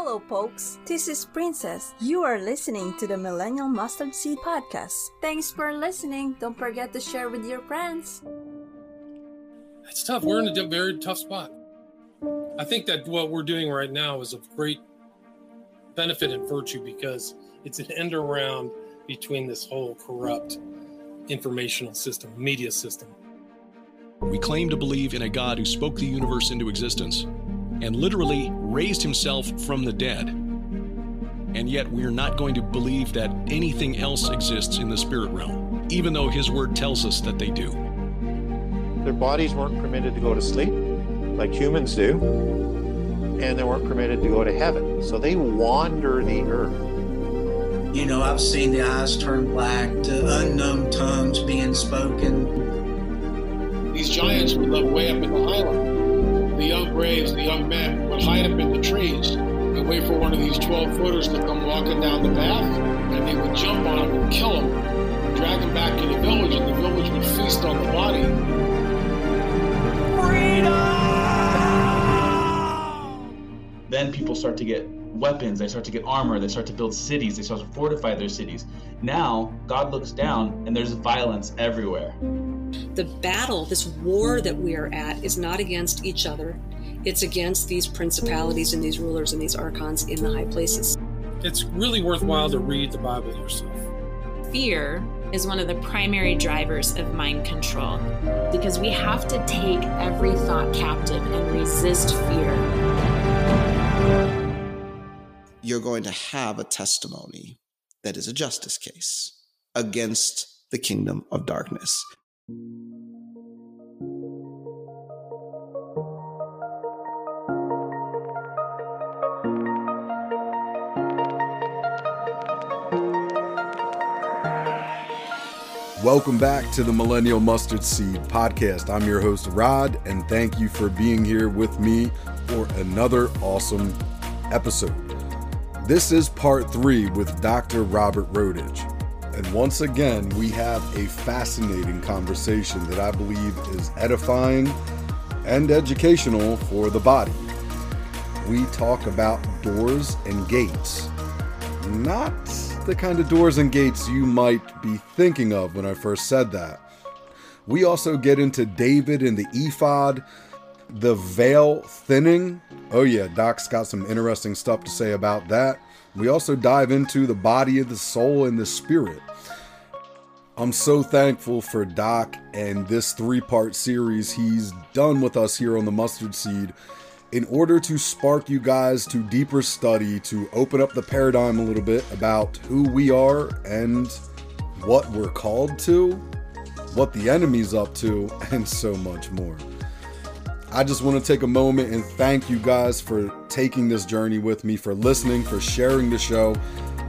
Hello, folks. This is Princess. You are listening to the Millennial Mustard Seed Podcast. Thanks for listening. Don't forget to share with your friends. It's tough. We're in a very tough spot. I think that what we're doing right now is of great benefit and virtue because it's an end around between this whole corrupt informational system, media system. We claim to believe in a God who spoke the universe into existence and literally raised himself from the dead. And yet we're not going to believe that anything else exists in the spirit realm, even though his word tells us that they do. Their bodies weren't permitted to go to sleep like humans do, and they weren't permitted to go to heaven. So they wander the earth. You know, I've seen the eyes turn black, to unknown tongues being spoken. These giants would live way up in the highland. The young braves, the young men would hide up in the trees and wait for one of these 12 footers to come walking down the path, and they would jump on him and kill him, drag him back to the village, and the village would feast on the body. Freedom! Then people start to get weapons, they start to get armor, they start to build cities, they start to fortify their cities. Now, God looks down and there's violence everywhere. The battle, this war that we are at, is not against each other. It's against these principalities and these rulers and these archons in the high places. It's really worthwhile to read the Bible yourself. Fear is one of the primary drivers of mind control because we have to take every thought captive and resist fear you're going to have a testimony that is a justice case against the kingdom of darkness. Welcome back to the Millennial Mustard Seed Podcast. I'm your host, Rod, and thank you for being here with me for another awesome episode. This is part three with Dr. Robert Rodich. And once again, we have a fascinating conversation that I believe is edifying and educational for the body. We talk about doors and gates. Not the kind of doors and gates you might be thinking of when I first said that. We also get into David and the ephod, the veil thinning. Oh, yeah, Doc's got some interesting stuff to say about that. We also dive into the body of the soul and the spirit. I'm so thankful for Doc and this three part series he's done with us here on the Mustard Seed in order to spark you guys to deeper study, to open up the paradigm a little bit about who we are and what we're called to, what the enemy's up to, and so much more. I just want to take a moment and thank you guys for taking this journey with me, for listening, for sharing the show.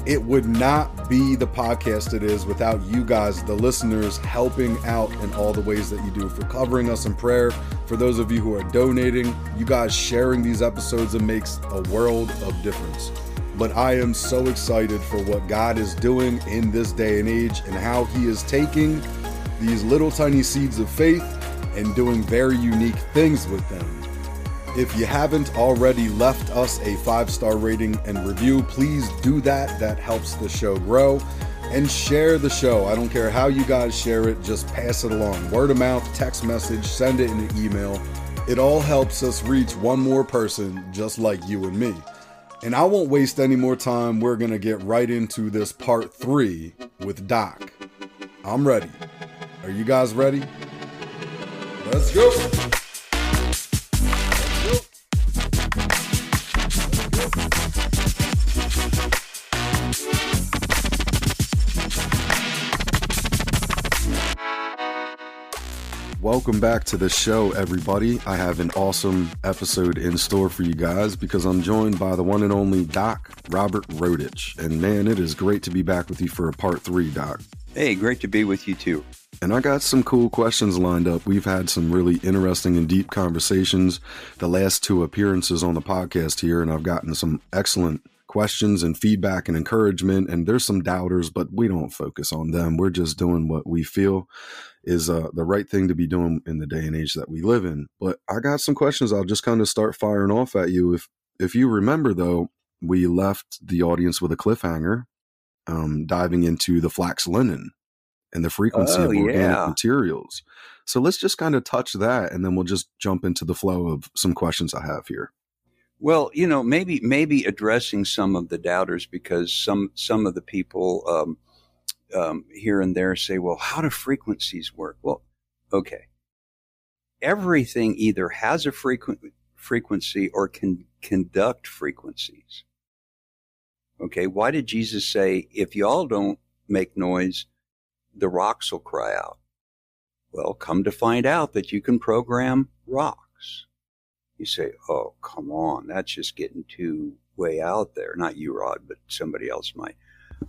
It would not be the podcast it is without you guys, the listeners, helping out in all the ways that you do, for covering us in prayer, for those of you who are donating, you guys sharing these episodes, it makes a world of difference. But I am so excited for what God is doing in this day and age and how He is taking these little tiny seeds of faith and doing very unique things with them. If you haven't already left us a five star rating and review, please do that. That helps the show grow. And share the show. I don't care how you guys share it, just pass it along. Word of mouth, text message, send it in an email. It all helps us reach one more person just like you and me. And I won't waste any more time. We're going to get right into this part three with Doc. I'm ready. Are you guys ready? Let's go. Welcome back to the show, everybody. I have an awesome episode in store for you guys because I'm joined by the one and only Doc Robert Rodich. And man, it is great to be back with you for a part three, Doc. Hey, great to be with you too. And I got some cool questions lined up. We've had some really interesting and deep conversations the last two appearances on the podcast here, and I've gotten some excellent questions and feedback and encouragement. And there's some doubters, but we don't focus on them. We're just doing what we feel is uh, the right thing to be doing in the day and age that we live in. But I got some questions. I'll just kind of start firing off at you. If if you remember though, we left the audience with a cliffhanger, um, diving into the flax linen and the frequency Oh, of organic yeah. materials. So let's just kind of touch that, and then we'll just jump into the flow of some questions I have here. Well, you know, maybe maybe addressing some of the doubters because some some of the people um, um, here and there say, "Well, how do frequencies work?" Well, okay, everything either has a frequency or can conduct frequencies. Okay, why did Jesus say, "If y'all don't make noise, the rocks will cry out"? Well, come to find out that you can program rocks. You say, oh, come on, that's just getting too way out there. Not you, Rod, but somebody else might.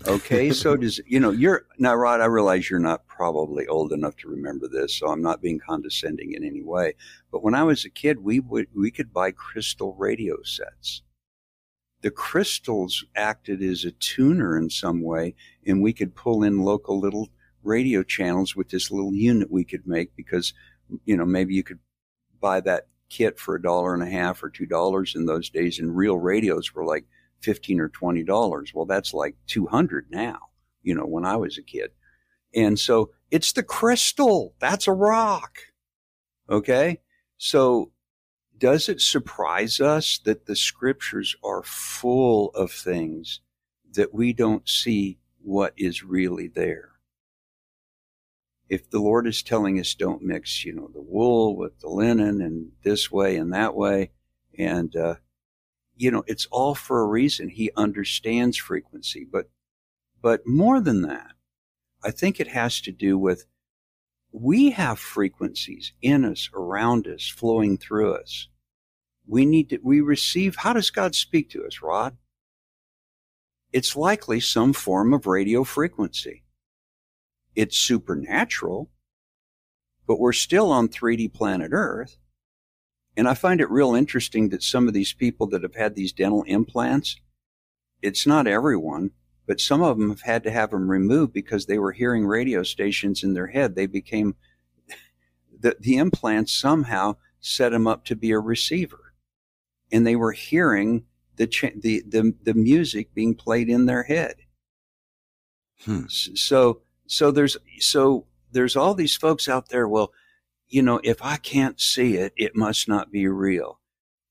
Okay, so does, you know, you're, now, Rod, I realize you're not probably old enough to remember this, so I'm not being condescending in any way. But when I was a kid, we would, we could buy crystal radio sets. The crystals acted as a tuner in some way, and we could pull in local little radio channels with this little unit we could make because, you know, maybe you could buy that kit for a dollar and a half or two dollars in those days, and real radios were like fifteen or twenty dollars. Well, that's like two hundred now. You know, when I was a kid, and so it's the crystal. That's a rock. Okay, so does it surprise us that the scriptures are full of things that we don't see what is really there? if the Lord is telling us don't mix, you know, the wool with the linen and this way and that way, and uh, you know, it's all for a reason. He understands frequency, but but more than that, I think it has to do with we have frequencies in us, around us, flowing through us. We need to we receive. How does God speak to us, Rod? It's likely some form of radio frequency it's supernatural, but we're still on 3D planet Earth. And I find it real interesting that some of these people that have had these dental implants, it's not everyone, but some of them have had to have them removed because they were hearing radio stations in their head. They became, the, the implants somehow set them up to be a receiver. And they were hearing the, cha- the, the, the music being played in their head. Hmm. So, so there's so there's all these folks out there well you know if i can't see it it must not be real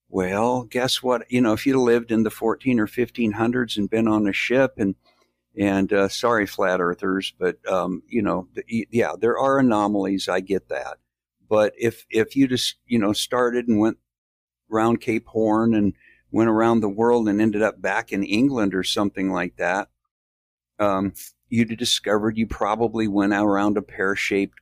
well guess what you know if you'd lived in the 14 or 1500s and been on a ship and and uh, sorry flat earthers but um, you know the, yeah there are anomalies i get that. But if if you just you know started and went around cape horn and went around the world and ended up back in england or something like that um, you'd have discovered you probably went around a pear shaped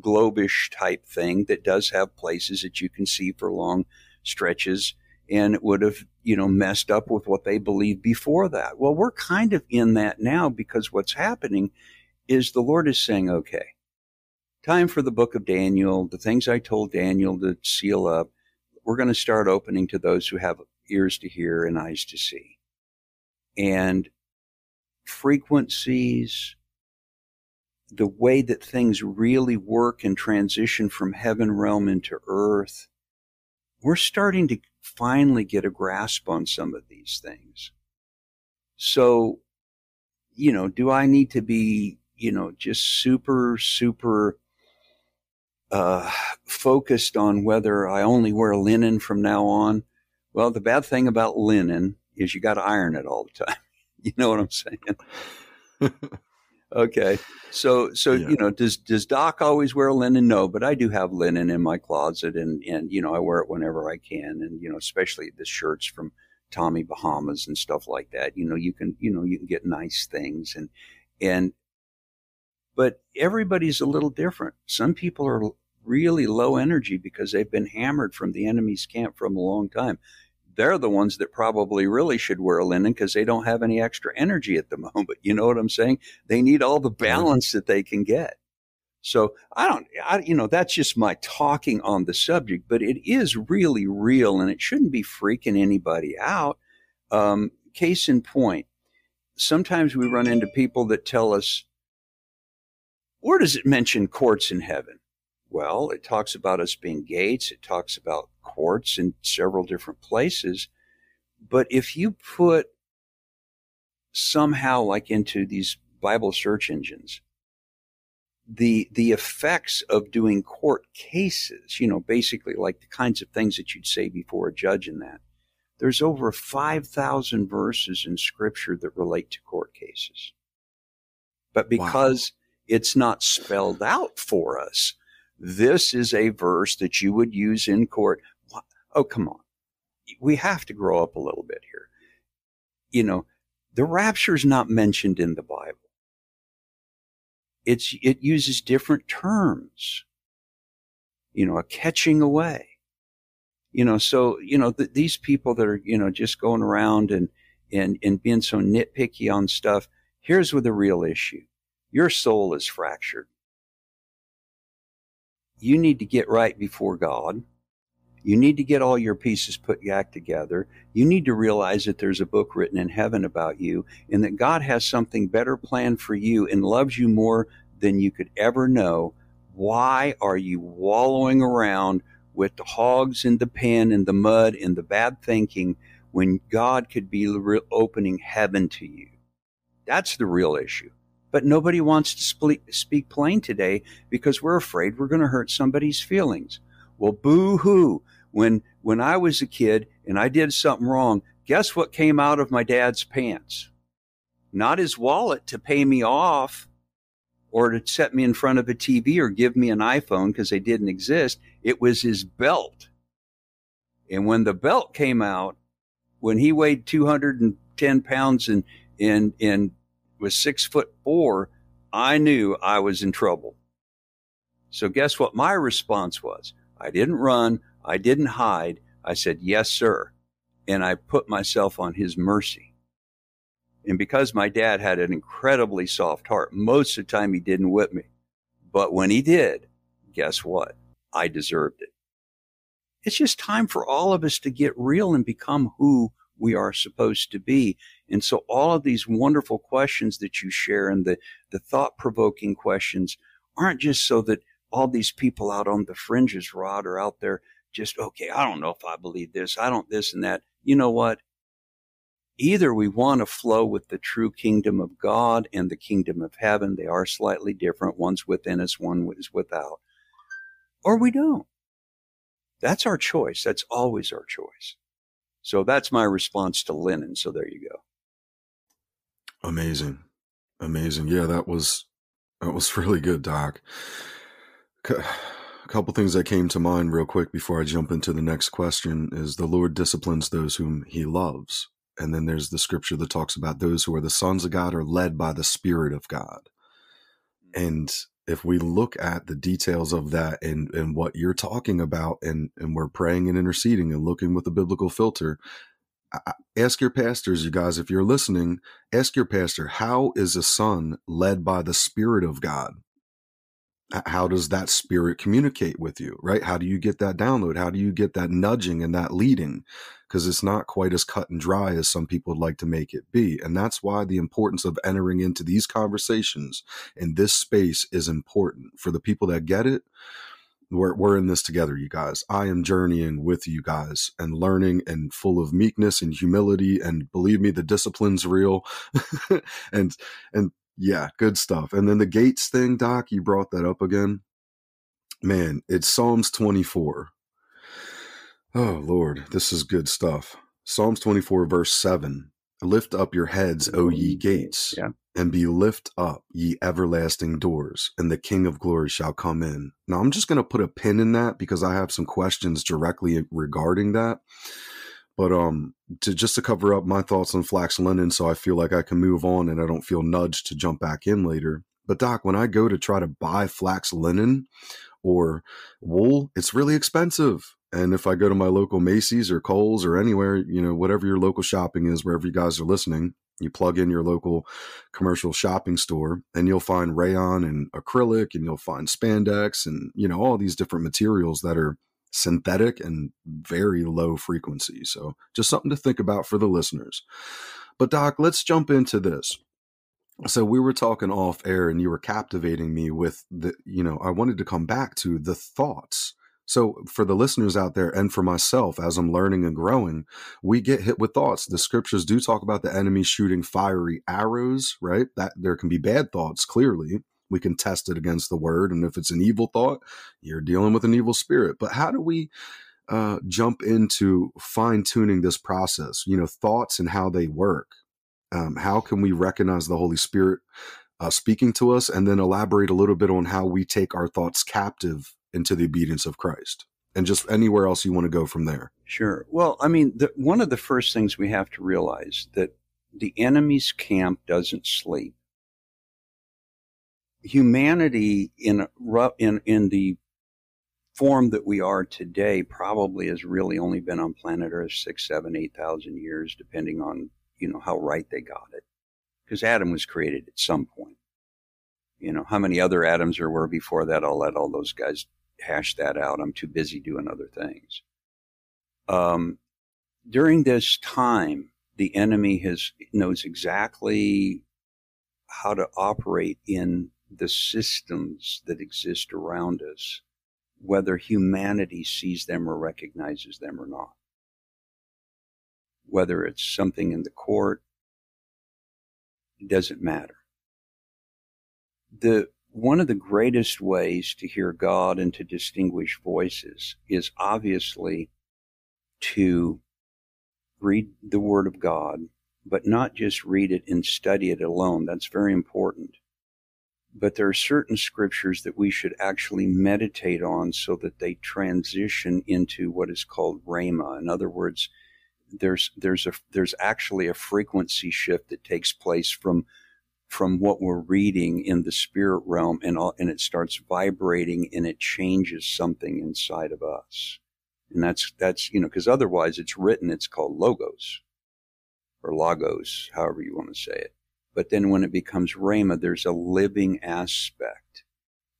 globish type thing that does have places that you can see for long stretches and it would have you know messed up with what they believed before that. Well we're kind of in that now because what's happening is the lord is saying okay time for the book of daniel the things i told daniel to seal up. We're going to start opening to those who have ears to hear and eyes to see. And frequencies, the way that things really work and transition from heaven realm into earth, we're starting to finally get a grasp on some of these things. So, you know, do I need to be, you know, just super, super uh, focused on whether I only wear linen from now on? Well, the bad thing about linen is you got to iron it all the time. You know what I'm saying? okay. So so Yeah. you know, does does Doc always wear linen? No, but I do have linen in my closet and and you know, I wear it whenever I can and you know, especially the shirts from Tommy Bahamas and stuff like that. You know, you can you know, you can get nice things and and but everybody's a little different. Some people are really low energy because they've been hammered from the enemy's camp from a long time they're the ones that probably really should wear linen because they don't have any extra energy at the moment. You know what I'm saying? They need all the balance that they can get. So I don't, I, you know, that's just my talking on the subject, but it is really real and it shouldn't be freaking anybody out. Um, case in point, sometimes we run into people that tell us, where does it mention courts in heaven? Well, it talks about us being gates. It talks about courts in several different places. But if you put somehow like into these Bible search engines, the the effects of doing court cases, you know, basically like the kinds of things that you'd say before a judge in that. There's over 5,000 verses in scripture that relate to court cases. But because wow. it's not spelled out for us, this is a verse that you would use in court. Oh, come on. We have to grow up a little bit here. You know, the rapture is not mentioned in the Bible. It's, it uses different terms. You know, a catching away. You know, so, you know, th- these people that are, you know, just going around and, and, and being so nitpicky on stuff, here's where the real issue. Your soul is fractured. You need to get right before God. You need to get all your pieces put back together. You need to realize that there's a book written in heaven about you and that God has something better planned for you and loves you more than you could ever know. Why are you wallowing around with the hogs in the pen and the mud and the bad thinking when God could be opening heaven to you? That's the real issue. But nobody wants to speak plain today because we're afraid we're going to hurt somebody's feelings. Well, boo hoo when when I was a kid and I did something wrong, guess what came out of my dad's pants? Not his wallet to pay me off or to set me in front of a TV or give me an iPhone because they didn't exist. It was his belt. And when the belt came out, when he weighed 210 pounds and, and, and was six foot four, I knew I was in trouble. So guess what my response was? I didn't run. I didn't hide. I said, Yes, sir. And I put myself on his mercy. And because my dad had an incredibly soft heart, most of the time he didn't whip me. But when he did, guess what? I deserved it. It's just time for all of us to get real and become who we are supposed to be. And so all of these wonderful questions that you share and the, the thought provoking questions aren't just so that all these people out on the fringes, Rod, are out there just, okay, I don't know if I believe this. I don't this and that. You know what? Either we want to flow with the true kingdom of God and the kingdom of heaven. They are slightly different. One's within us, one is without. Or we don't. That's our choice. That's always our choice. So that's my response to linen. So there you go. Amazing. Amazing. Yeah, that was that was really good, Doc a couple things that came to mind real quick before I jump into the next question is the Lord disciplines those whom he loves. And then there's the scripture that talks about those who are the sons of God are led by the Spirit of God. Mm. And if we look at the details of that and, and what you're talking about, and, and we're praying and interceding and looking with a biblical filter, ask your pastors, you guys, if you're listening, ask your pastor, how is a son led by the Spirit of God? How does that spirit communicate with you right? How do you get that download? How do you get that nudging and that leading? Because it's not quite as cut and dry as some people would like to make it be and that's why the importance of entering into these conversations in this space is important. For the people that get it we're, we're in this together you guys. I am journeying with you guys and learning and full of meekness and humility and believe me the discipline's real. And and yeah, good stuff. And then the Gates thing, Doc, you brought that up again. Man, it's Psalms 24. Oh, Lord, this is good stuff. Psalms 24, verse 7. Lift up your heads, O ye gates, yeah. and be lift up, ye everlasting doors, and the King of glory shall come in. Now, I'm just going to put a pin in that because I have some questions directly regarding that. But um, to just to cover up my thoughts on flax linen, so I feel like I can move on and I don't feel nudged to jump back in later. But doc, when I go to try to buy flax linen or wool, it's really expensive. And if I go to my local Macy's or Kohl's or anywhere, you know, whatever your local shopping is, wherever you guys are listening, you plug in your local commercial shopping store and you'll find rayon and acrylic and you'll find spandex and, you know, all these different materials that are synthetic and very low frequency. So just something to think about for the listeners. But Doc, let's jump into this. So we were talking off air and you were captivating me with the, you know, I wanted to come back to the thoughts So, for the listeners out there and for myself, as I'm learning and growing, we get hit with thoughts. The scriptures do talk about the enemy shooting fiery arrows, right? That there can be bad thoughts, clearly. We can test it against the word. And if it's an evil thought, you're dealing with an evil spirit. But how do we uh, jump into fine tuning this process? You know, thoughts and how they work. Um, how can we recognize the Holy Spirit uh, speaking to us and then elaborate a little bit on how we take our thoughts captive into the obedience of Christ and just anywhere else you want to go from there. Sure. Well, I mean, the, one of the first things we have to realize that the enemy's camp doesn't sleep. Humanity in in in the form that we are today probably has really only been on planet Earth six, seven, eight thousand years, depending on you know how right they got it, because Adam was created at some point. You know how many other Adams there were before that? I'll let all those guys hash that out. I'm too busy doing other things. Um, during this time, the enemy has knows exactly how to operate in the systems that exist around us, whether humanity sees them or recognizes them or not. Whether it's something in the court, it doesn't matter. The one of the greatest ways to hear God and to distinguish voices is obviously to read the Word of God, but not just read it and study it alone. That's very important. But there are certain scriptures that we should actually meditate on so that they transition into what is called rhema. In other words, there's there's a there's actually a frequency shift that takes place from from what we're reading in the spirit realm and all, and it starts vibrating and it changes something inside of us. And that's, that's, you know, cause otherwise it's written, it's called logos or logos, however you want to say it. But then when it becomes rhema, there's a living aspect.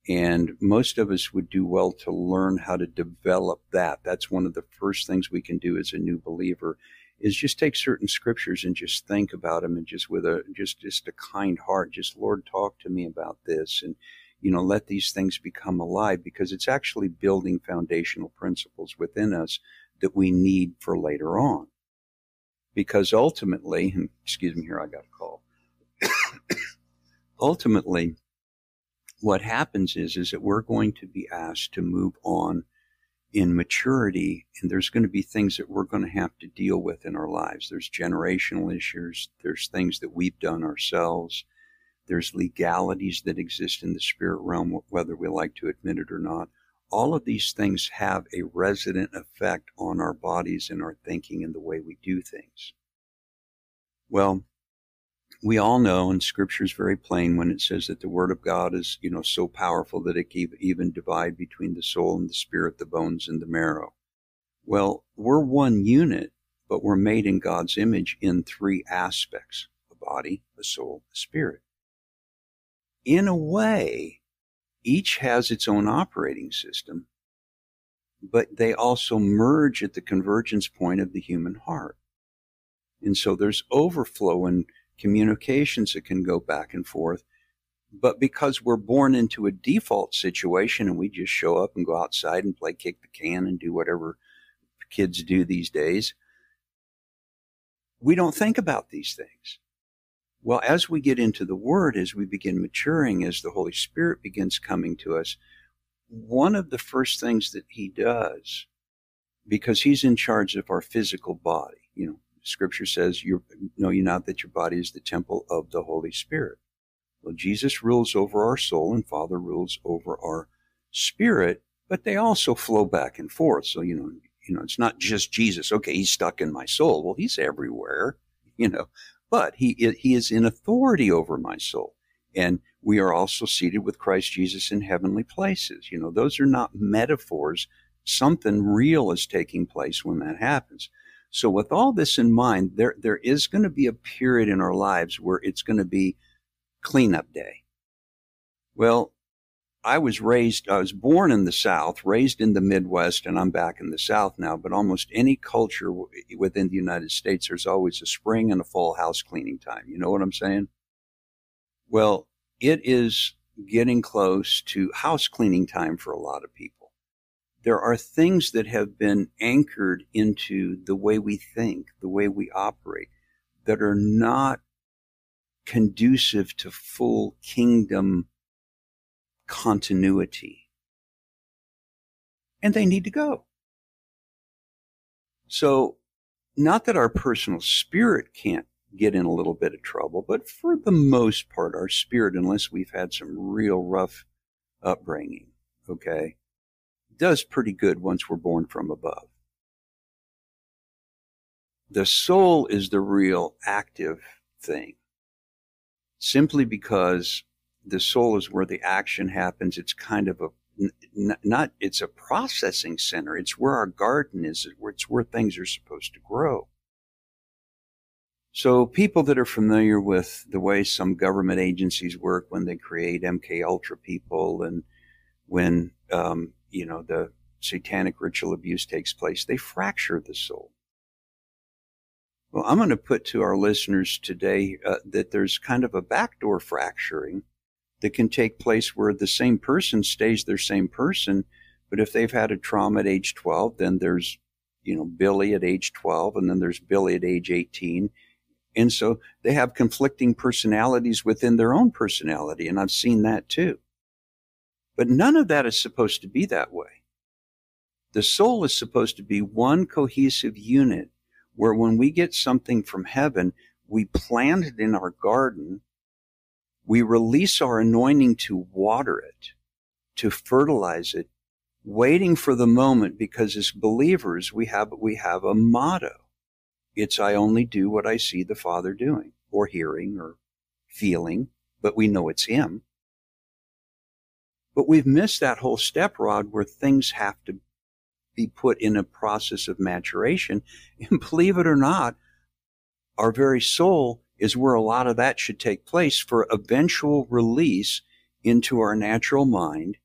And most of us would do well to learn how to develop that. That's one of the first things we can do as a new believer is just take certain scriptures and just think about them and just with a just just a kind heart just lord talk to me about this and you know let these things become alive because it's actually building foundational principles within us that we need for later on because ultimately excuse me here i got a call ultimately what happens is is that we're going to be asked to move on in maturity, and there's going to be things that we're going to have to deal with in our lives. There's generational issues, there's things that we've done ourselves, there's legalities that exist in the spirit realm, whether we like to admit it or not. All of these things have a resident effect on our bodies and our thinking and the way we do things. Well, we all know, and Scripture is very plain when it says that the Word of God is, you know, so powerful that it can even divide between the soul and the spirit, the bones and the marrow. Well, we're one unit, but we're made in God's image in three aspects: a body, a soul, a spirit. In a way, each has its own operating system, but they also merge at the convergence point of the human heart. And so there's overflow and communications that can go back and forth. But because we're born into a default situation and we just show up and go outside and play kick the can and do whatever kids do these days, we don't think about these things. Well, as we get into the Word, as we begin maturing, as the Holy Spirit begins coming to us, one of the first things that He does, because He's in charge of our physical body, you know, Scripture says, you know you not that your body is the temple of the Holy Spirit. Well, Jesus rules over our soul and Father rules over our spirit, but they also flow back and forth. So, you know, you know, it's not just Jesus. Okay, he's stuck in my soul. Well, he's everywhere, you know, but he, he is in authority over my soul. And we are also seated with Christ Jesus in heavenly places. You know, those are not metaphors. Something real is taking place when that happens. So with all this in mind, there, there is going to be a period in our lives where it's going to be cleanup day. Well, I was raised, I was born in the South, raised in the Midwest, and I'm back in the South now. But almost any culture within the United States, there's always a spring and a fall house cleaning time. You know what I'm saying? Well, it is getting close to house cleaning time for a lot of people there are things that have been anchored into the way we think, the way we operate, that are not conducive to full kingdom continuity. And they need to go. So, not that our personal spirit can't get in a little bit of trouble, but for the most part, our spirit, unless we've had some real rough upbringing, okay, does pretty good once we're born from above. The soul is the real active thing simply because the soul is where the action happens. It's kind of a not it's a processing center it's where our garden is it's where things are supposed to grow so people that are familiar with the way some government agencies work when they create mk ultra people and when um, you know the satanic ritual abuse takes place they fracture the soul well, I'm going to put to our listeners today uh, that there's kind of a backdoor fracturing that can take place where the same person stays their same person. But if they've had a trauma at age 12, then there's, you know, Billy at age 12, and then there's Billy at age 18. And so they have conflicting personalities within their own personality. And I've seen that too. But none of that is supposed to be that way. The soul is supposed to be one cohesive unit where when we get something from heaven, we plant it in our garden, we release our anointing to water it, to fertilize it, waiting for the moment because as believers, we have, we have a motto. It's I only do what I see the Father doing or hearing or feeling, but we know it's Him. But we've missed that whole step, Rod, where things have to be put in a process of maturation. And believe it or not, our very soul is where a lot of that should take place for eventual release into our natural mind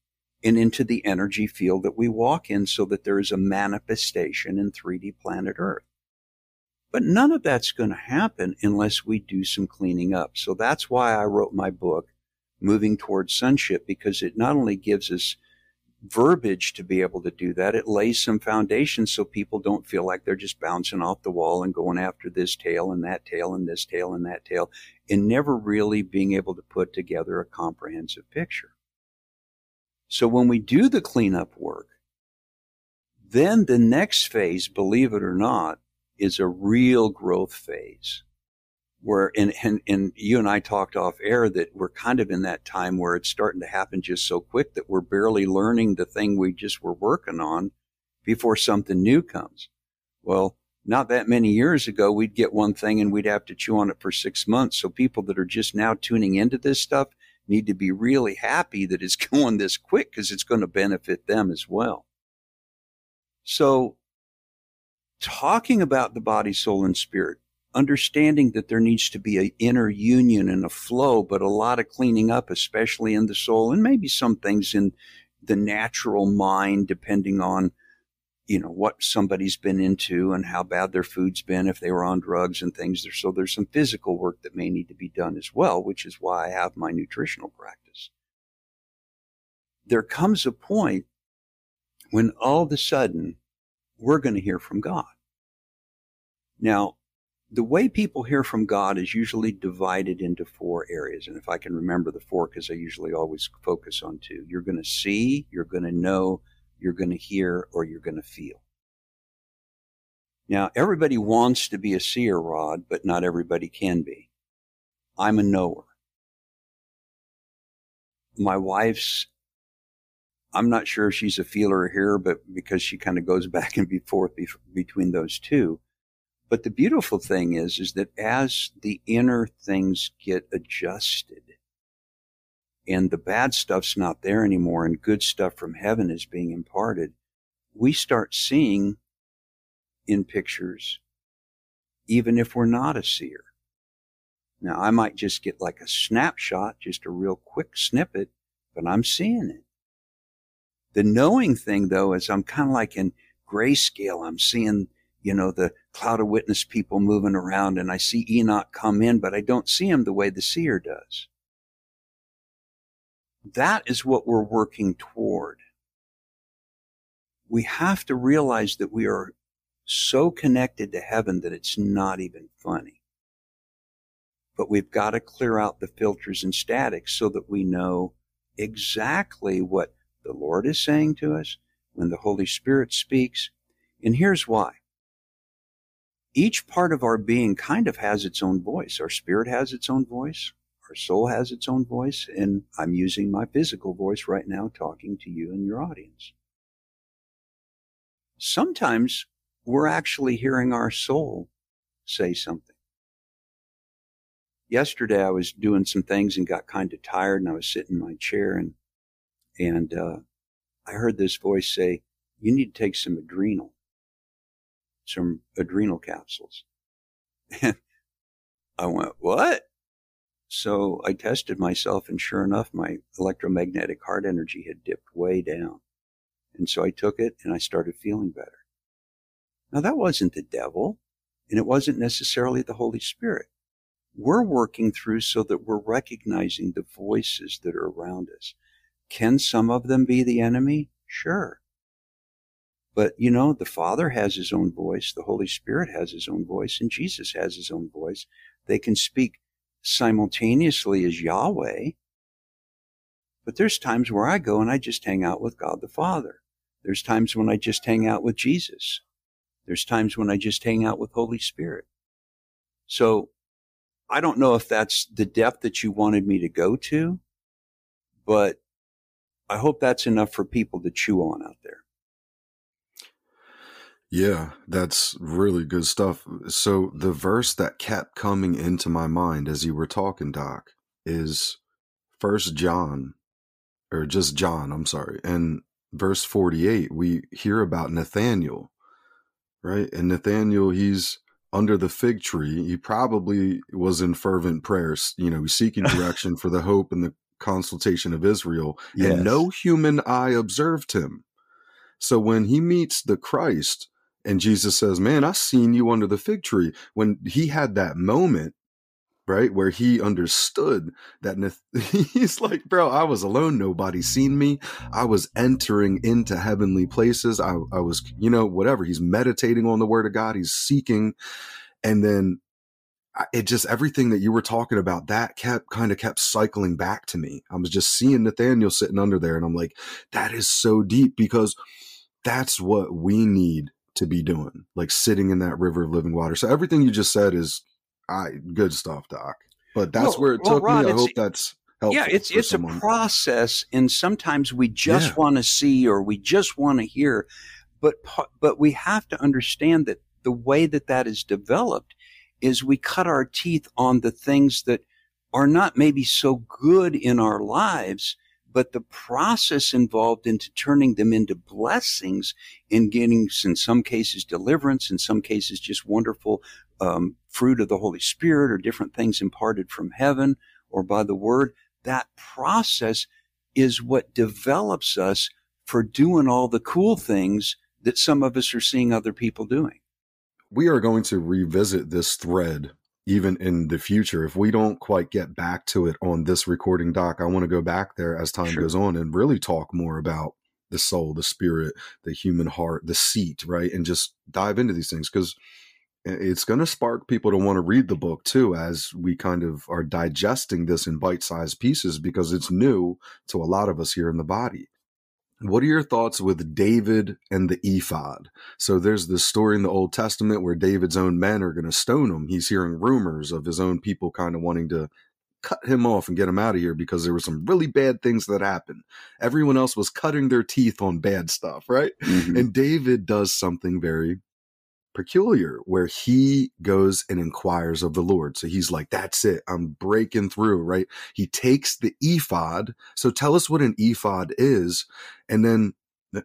and into the energy field that we walk in so that there is a manifestation in 3D planet Earth. But none of that's going to happen unless we do some cleaning up. So that's why I wrote my book, Moving Towards Sonship, because it not only gives us verbiage to be able to do that. It lays some foundation so people don't feel like they're just bouncing off the wall and going after this tail and that tail and this tail and that tail and never really being able to put together a comprehensive picture. So when we do the cleanup work, then the next phase, believe it or not, is a real growth phase where and, and and you and I talked off air that we're kind of in that time where it's starting to happen just so quick that we're barely learning the thing we just were working on before something new comes. Well, not that many years ago, we'd get one thing and we'd have to chew on it for six months. So people that are just now tuning into this stuff need to be really happy that it's going this quick because it's going to benefit them as well. So talking about the body, soul, and spirit, understanding that there needs to be an inner union and a flow, but a lot of cleaning up, especially in the soul, and maybe some things in the natural mind, depending on you know what somebody's been into and how bad their food's been if they were on drugs and things. So there's some physical work that may need to be done as well which is why i have my nutritional practice. There comes a point when all of a sudden we're going to hear from god. Now the way people hear from God is usually divided into four areas. And if I can remember the four, because I usually always focus on two, you're going to see, you're going to know, you're going to hear, or you're going to feel. Now, everybody wants to be a seer, Rod, but not everybody can be. I'm a knower. My wife's, I'm not sure if she's a feeler or but because she kind of goes back and forth between those two but the beautiful thing is, is that as the inner things get adjusted and the bad stuff's not there anymore and good stuff from heaven is being imparted, we start seeing in pictures, even if we're not a seer. Now, I might just get like a snapshot, just a real quick snippet, but I'm seeing it. The knowing thing, though, is I'm kind of like in grayscale. I'm seeing you know, the cloud of witness people moving around and I see Enoch come in, but I don't see him the way the seer does. That is what we're working toward. we have to realize that we are so connected to heaven that it's not even funny. But we've got to clear out the filters and statics so that we know exactly what the Lord is saying to us when the Holy Spirit speaks. And here's why. Each part of our being kind of has its own voice. Our spirit has its own voice. Our soul has its own voice. And I'm using my physical voice right now talking to you and your audience. Sometimes we're actually hearing our soul say something. Yesterday I was doing some things and got kind of tired and I was sitting in my chair and, and, uh, I heard this voice say, you need to take some adrenal, some adrenal capsules. And I went, what? So I tested myself and sure enough, my electromagnetic heart energy had dipped way down. And so I took it and I started feeling better. Now that wasn't the devil and it wasn't necessarily the Holy Spirit. We're working through so that we're recognizing the voices that are around us. Can some of them be the enemy? Sure. But you know, the Father has his own voice, the Holy Spirit has his own voice, and Jesus has his own voice. They can speak simultaneously as Yahweh. But there's times where I go and I just hang out with God the Father. There's times when I just hang out with Jesus. There's times when I just hang out with Holy Spirit. So I don't know if that's the depth that you wanted me to go to, but I hope that's enough for people to chew on out there. Yeah, that's really good stuff. So the verse that kept coming into my mind as you were talking, Doc, is First John, or just John. I'm sorry, and verse 48. We hear about Nathaniel, right? And Nathaniel, he's under the fig tree. He probably was in fervent prayers, you know, seeking direction for the hope and the consultation of Israel, yes. and no human eye observed him. So when he meets the Christ, and Jesus says, Man, I seen you under the fig tree. When he had that moment, right, where he understood that he's like, Bro, I was alone. Nobody seen me. I was entering into heavenly places. I, I was, you know, whatever. He's meditating on the word of God. He's seeking. And then it just everything that you were talking about that kept kind of kept cycling back to me. I was just seeing Nathaniel sitting under there, and I'm like, that is so deep because that's what we need to be doing, like sitting in that river of living water. So everything you just said is I, good stuff, Doc. But that's well, where it well, took Rod, me. I hope that's helpful. Yeah, it's it's someone. a process, and sometimes we just Yeah. want to see or we just want to hear, but but we have to understand that the way that that is developed is we cut our teeth on the things that are not maybe so good in our lives, but the process involved into turning them into blessings in getting, in some cases, deliverance, in some cases, just wonderful um, fruit of the Holy Spirit or different things imparted from heaven or by the word. That process is what develops us for doing all the cool things that some of us are seeing other people doing. we are going to revisit this thread even in the future. If we don't quite get back to it on this recording, Doc, I want to go back there as time Sure. goes on and really talk more about the soul, the spirit, the human heart, the seat, right? And just dive into these things because it's going to spark people to want to read the book too as we kind of are digesting this in bite sized pieces because it's new to a lot of us here in the body. What are your thoughts with David and the ephod? So there's this story in the Old Testament where David's own men are going to stone him. He's hearing rumors of his own people kind of wanting to cut him off and get him out of here because there were some really bad things that happened. Everyone else was cutting their teeth on bad stuff, right? Mhm. And David does something very peculiar where he goes and inquires of the Lord. So he's like, that's it. I'm breaking through, right? He takes the ephod. So tell us what an ephod is. And then,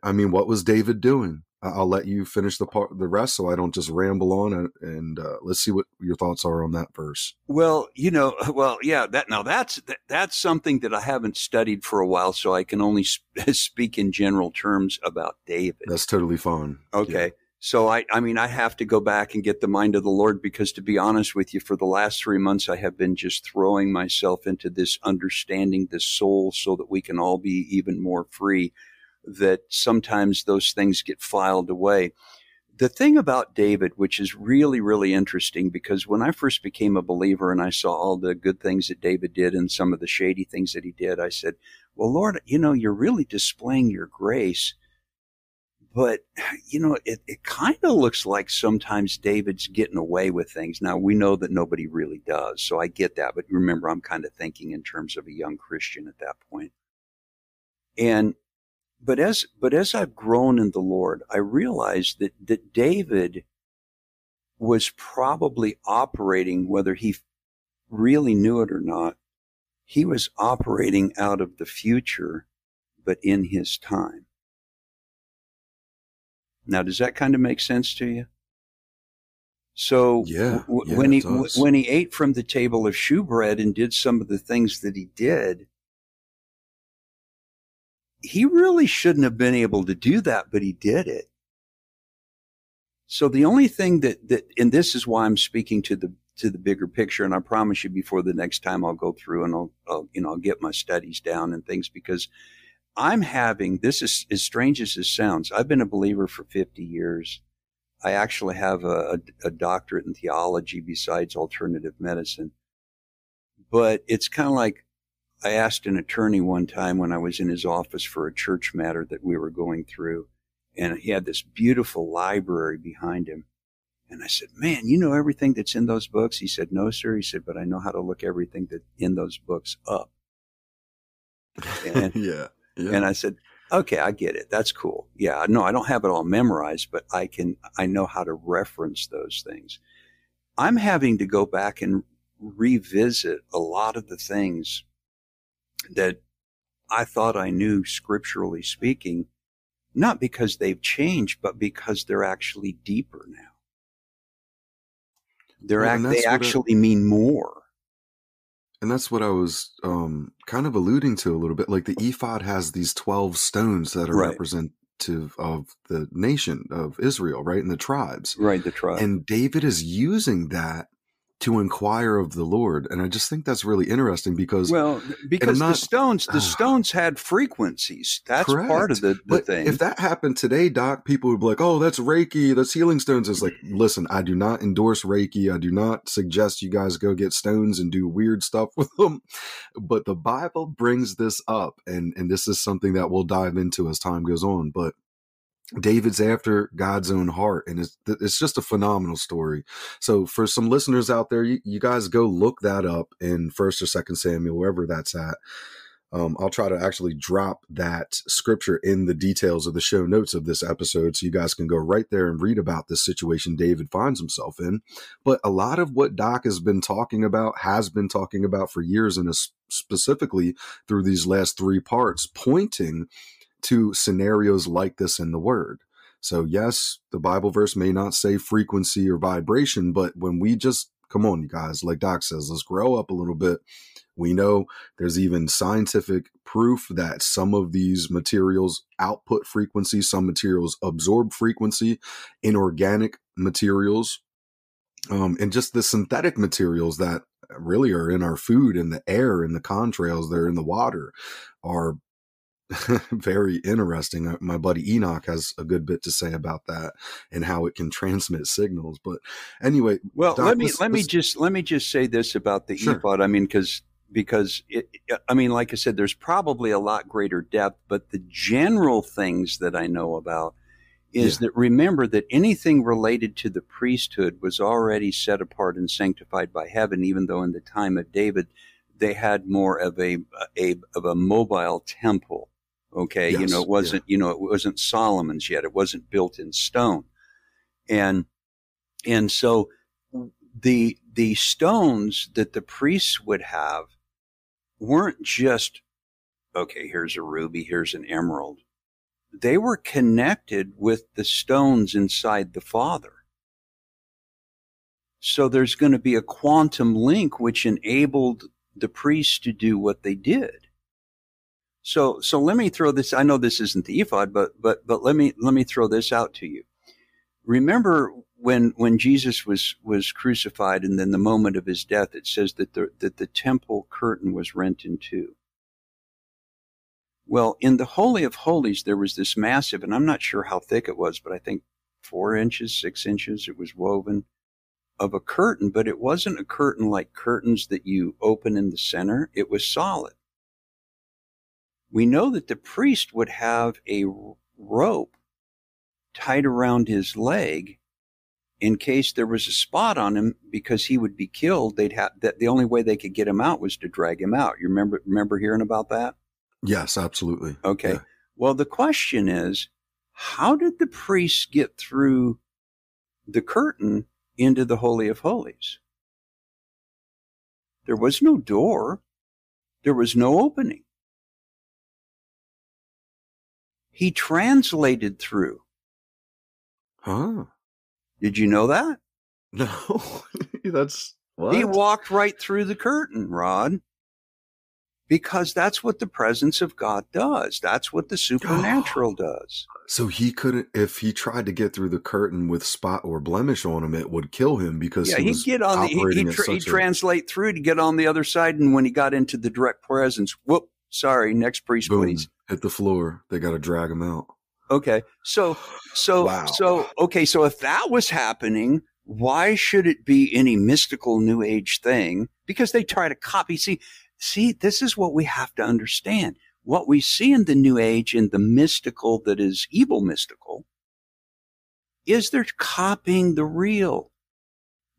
I mean, what was David doing? I'll let you finish the part, the rest, so I don't just ramble on. And, and uh, let's see what your thoughts are on that verse. Well, you know, well, yeah, that now that's that, that's something that I haven't studied for a while, so I can only sp- speak in general terms about David. That's totally fine. Okay. So I, I mean, I have to go back and get the mind of the Lord because to be honest with you, for the last three months, I have been just throwing myself into this understanding the soul so that we can all be even more free. that sometimes those things get filed away. The thing about David, which is really, really interesting, because when I first became a believer and I saw all the good things that David did and some of the shady things that he did, I said, Well, Lord, you know, you're really displaying your grace. But, you know, it, it kind of looks like sometimes David's getting away with things. Now, we know that nobody really does. So I get that. But remember, I'm kind of thinking in terms of a young Christian at that point. And but as but as I've grown in the Lord, I realized that that David was probably operating, whether he really knew it or not, he was operating out of the future, but in his time. Now, does that kind of make sense to you? So yeah, w- yeah when he does. when he ate from the table of shewbread and did some of the things that he did, he really shouldn't have been able to do that, but he did it. So the only thing that, that, and this is why I'm speaking to the, to the bigger picture. And I promise you before the next time I'll go through and I'll, I'll you know, I'll get my studies down and things because I'm having, this is as strange as this sounds. I've been a believer for 50 years. I actually have a, a, a doctorate in theology besides alternative medicine. But it's kind of like I asked an attorney one time when I was in his office for a church matter that we were going through, and he had this beautiful library behind him. And I said, "Man, you know everything that's in those books?" He said, "No, sir." He said, "But I know how to look everything that in those books up." And, yeah, yeah. and I said, "Okay, I get it. That's cool. Yeah, no, I don't have it all memorized, but I can. I know how to reference those things. I'm having to go back and revisit a lot of the things that I thought I knew scripturally speaking, not because they've changed, but because they're actually deeper now. They're Well, act, they that's what I- actually mean more. And that's what I was um, kind of alluding to a little bit. Like the ephod has these 12 stones that are Right. representative of the nation of Israel, right? And the tribes. Right, the tribe. And David is using that to inquire of the Lord. And I just think that's really interesting because Well, because the stones, the stones had frequencies. That's part of the, the but thing. If that happened today, Doc, people would be like, "Oh, that's Reiki. That's healing stones." It's like, mm-hmm. listen, I do not endorse Reiki. I do not suggest you guys go get stones and do weird stuff with them. But the Bible brings this up, and and this is something that we'll dive into as time goes on. But David's after God's own heart, and it's it's just a phenomenal story. So for some listeners out there, you, you guys go look that up in First or Second Samuel, wherever that's at. Um, I'll try to actually drop that scripture in the details of the show notes of this episode, so you guys can go right there and read about this situation David finds himself in. But a lot of what Doc has been talking about has been talking about for years, and specifically through these last three parts, pointing to scenarios like this in the word. So, yes, the Bible verse may not say frequency or vibration, but when we just come on, you guys, like Doc says, let's grow up a little bit. We know there's even scientific proof that some of these materials output frequency, some materials absorb frequency, inorganic materials, um, and just the synthetic materials that really are in our food, in the air, in the contrails, they're in the water, are very interesting. Uh, My buddy Enoch has a good bit to say about that and how it can transmit signals. But anyway, Well, Doc, let me let's- me just let me just say this about the Sure. ephod. I mean, because because it, I mean, like I said, there's probably a lot greater depth, but the general things that I know about is Yeah. that remember that anything related to the priesthood was already set apart and sanctified by heaven, even though in the time of David they had more of a, a of a mobile temple. Okay, you know, it wasn't you know it wasn't Solomon's yet. It wasn't built in stone, and and so the the stones that the priests would have weren't just okay here's a ruby here's an emerald. They were connected with the stones inside the father. So there's going to be a quantum link which enabled the priests to do what they did so so let me throw this i know this isn't the ephod but but but let me let me throw this out to you remember when when Jesus was was crucified and then the moment of his death it says that the that the temple curtain was rent in two Well, in the Holy of Holies, there was this massive, and I'm not sure how thick it was, but I think four inches, six inches, it was woven of a curtain, but it wasn't a curtain like curtains that you open in the center. It was solid. We know that the priest would have a rope tied around his leg in case there was a spot on him because he would be killed. They'd have that the only way they could get him out was to drag him out. You remember remember hearing about that? Yes, absolutely. Okay. Yeah. Well, the question is, how did the priests get through the curtain into the Holy of Holies? There was no door. There was no opening. He translated through. Huh. Did you know that? No. That's what? He walked right through the curtain, Rod. Because that's what the presence of God does. That's what the supernatural does. So he couldn't if he tried to get through the curtain with spot or blemish on him, it would kill him because Yeah, he he'd was get on the, he, at tra- he'd a- translate through to get on the other side. And when he got into the direct presence, whoop, sorry, next priest, boom, please. Hit the floor. They got to drag him out. Okay. So, so, Wow. so, okay. So if that was happening, why should it be any mystical new age thing? Because they try to copy. See, see, this is what we have to understand. What we see in the new age and the mystical that is evil mystical is they're copying the real.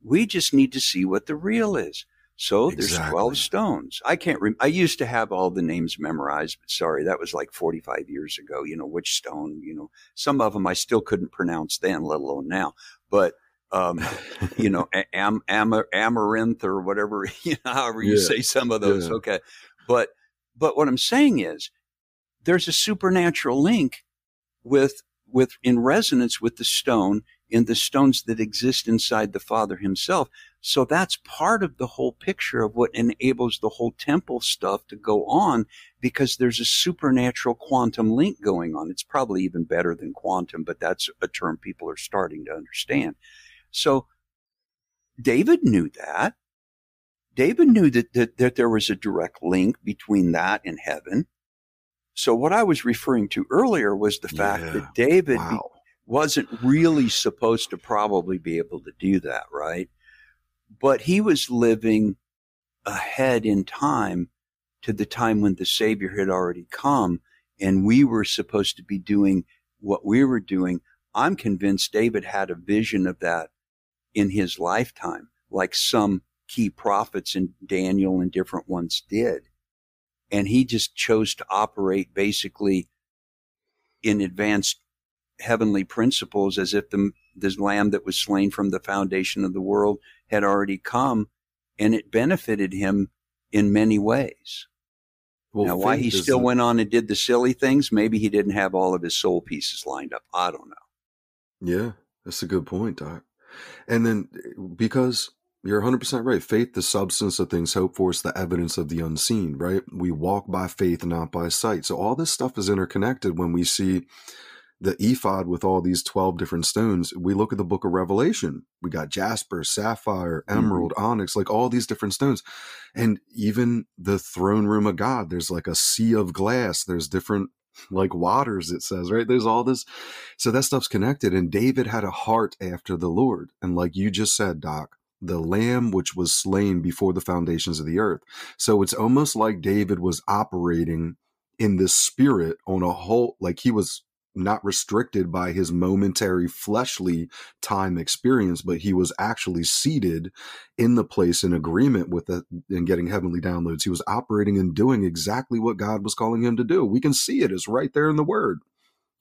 We just need to see what the real is. So there's 12 stones. I can't rem- I used to have all the names memorized, but sorry, that was like 45 years ago. You know, which stone, you know, some of them I still couldn't pronounce then, let alone now. But, um, you know, am, am, amaranth or whatever, you know, however you Yeah. say some of those. Yeah. Okay. But, but what I'm saying is there's a supernatural link with, with, in resonance with the stone in the stones that exist inside the Father himself. So that's part of the whole picture of what enables the whole temple stuff to go on because there's a supernatural quantum link going on. It's probably even better than quantum, but that's a term people are starting to understand. So David knew that. David knew that, that, that there was a direct link between that and heaven. So what I was referring to earlier was the fact Yeah. that David Wow. Wasn't really supposed to probably be able to do that, right? But he was living ahead in time to the time when the Savior had already come, and we were supposed to be doing what we were doing. I'm convinced David had a vision of that in his lifetime, like some key prophets and Daniel and different ones did. And he just chose to operate basically in advanced heavenly principles as if the, the lamb that was slain from the foundation of the world had already come and it benefited him in many ways. Well, now, why he still went on and did the silly things, maybe he didn't have all of his soul pieces lined up. I don't know. Yeah, that's a good point, Doc. And then because you're 100% right, faith, the substance of things hoped for, is the evidence of the unseen, right? We walk by faith, not by sight. So all this stuff is interconnected when we see the ephod with all these 12 different stones. We look at the book of Revelation. We got jasper, sapphire, mm-hmm. emerald, onyx, like all these different stones. And even the throne room of God, there's like a sea of glass. There's different like waters, it says, right? There's all this. So that stuff's connected. And David had a heart after the Lord. And like you just said, Doc, the lamb which was slain before the foundations of the earth. So it's almost like David was operating in this spirit on a whole, like he was not restricted by his momentary fleshly time experience, but he was actually seated in the place in agreement with it and getting heavenly downloads. He was operating and doing exactly what God was calling him to do. We can see it. It's right there in the word.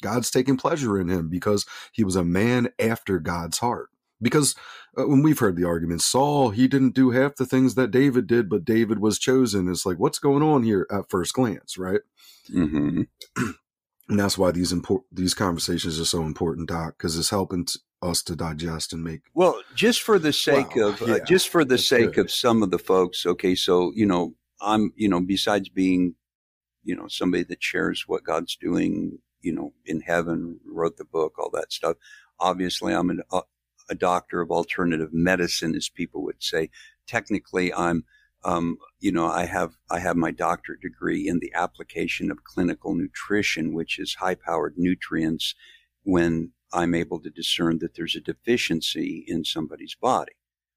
God's taking pleasure in him because he was a man after God's heart. Because uh, when we've heard the argument, Saul, he didn't do half the things that David did, but David was chosen. It's like, what's going on here at first glance, right? Mm-hmm. And that's why these import these conversations are so important, Doc, because it's helping t- us to digest and make. Well, just for the sake Wow, of, uh, just for the sake good. of some of the folks, okay, so, you know, I'm, you know, besides being, you know, somebody that shares what God's doing, you know, in heaven, wrote the book, all that stuff. Obviously, I'm an, a, a doctor of alternative medicine, as people would say. Technically, I'm um, you know, I have I have my doctorate degree in the application of clinical nutrition, which is high-powered nutrients when I'm able to discern that there's a deficiency in somebody's body.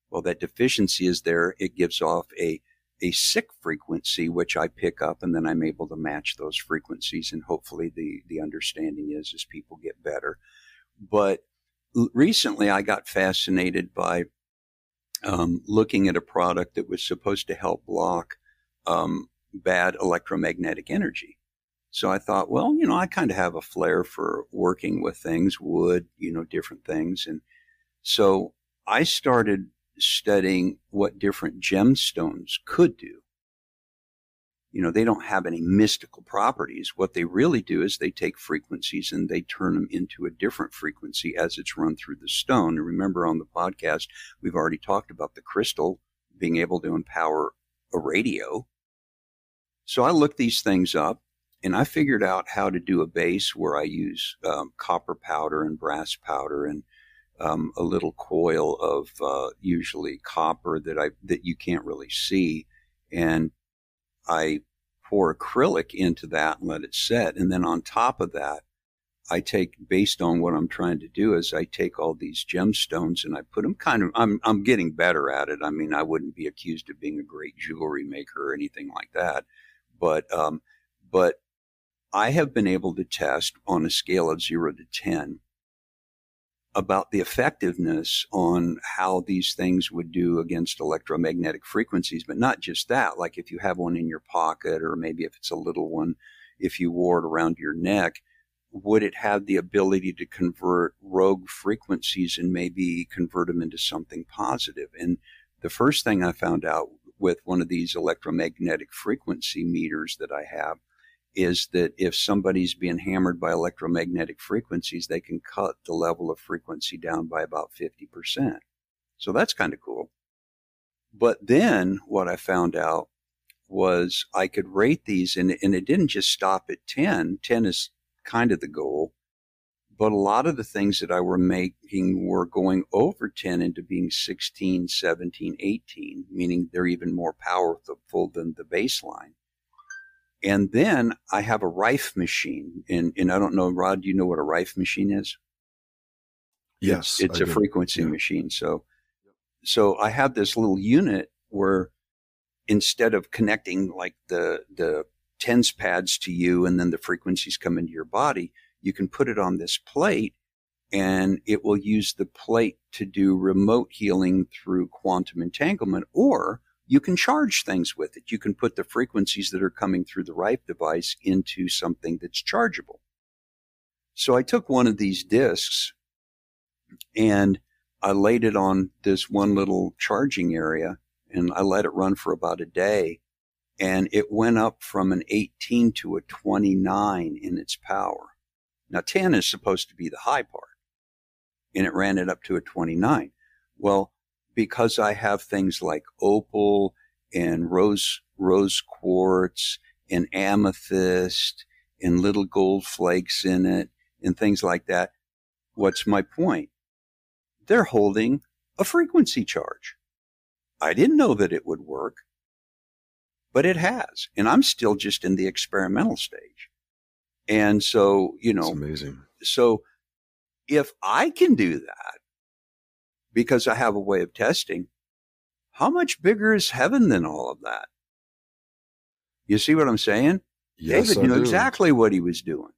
Well, that deficiency is there. It gives off a a sick frequency, which I pick up, and then I'm able to match those frequencies. And hopefully, the the understanding is as people get better. But recently, I got fascinated by um, looking at a product that was supposed to help block um, bad electromagnetic energy. So I thought, well, you know, I kind of have a flair for working with things, wood, you know, different things. And so I started studying what different gemstones could do. You know, they don't have any mystical properties. What they really do is they take frequencies and they turn them into a different frequency as it's run through the stone. And remember on the podcast, we've already talked about the crystal being able to empower a radio. So I looked these things up and I figured out how to do a base where I use um, copper powder and brass powder and um, a little coil of uh, usually copper that I that you can't really see, and I pour acrylic into that and let it set, and then on top of that, I take based on what I'm trying to do is I take all these gemstones and I put them kind of I'm I'm getting better at it. I mean, I wouldn't be accused of being a great jewelry maker or anything like that, but um, but I have been able to test on a scale of zero to ten about the effectiveness on how these things would do against electromagnetic frequencies, but not just that. Like if you have one in your pocket, or maybe if it's a little one, if you wore it around your neck, would it have the ability to convert rogue frequencies and maybe convert them into something positive? And the first thing I found out with one of these electromagnetic frequency meters that I have is that if somebody's being hammered by electromagnetic frequencies, they can cut the level of frequency down by about 50%. So that's kind of cool. But then what I found out was I could rate these and, and it didn't just stop at 10. 10 is kind of the goal. But a lot of the things that I were making were going over 10 into being 16, 17, 18, meaning they're even more powerful than the baseline. And then I have a Rife machine. And, and I don't know, Rod, do you know what a Rife machine is? Yes. It's, it's a do. frequency yeah. machine. So, so I have this little unit where instead of connecting like the, the TENS pads to you and then the frequencies come into your body, you can put it on this plate and it will use the plate to do remote healing through quantum entanglement or you can charge things with it. You can put the frequencies that are coming through the Rife device into something that's chargeable. So I took one of these discs and I laid it on this one little charging area and I let it run for about a day. And it went up from an 18 to a 29 in its power. Now 10 is supposed to be the high part and it ran it up to a 29. Well, because I have things like opal and rose rose quartz and amethyst and little gold flakes in it and things like that. What's my point? They're holding a frequency charge. I didn't know that it would work, but it has. And I'm still just in the experimental stage. And so, you know, That's amazing. So if I can do that, because I have a way of testing. How much bigger is heaven than all of that? You see what I'm saying? Yes, David I knew do. exactly what he was doing.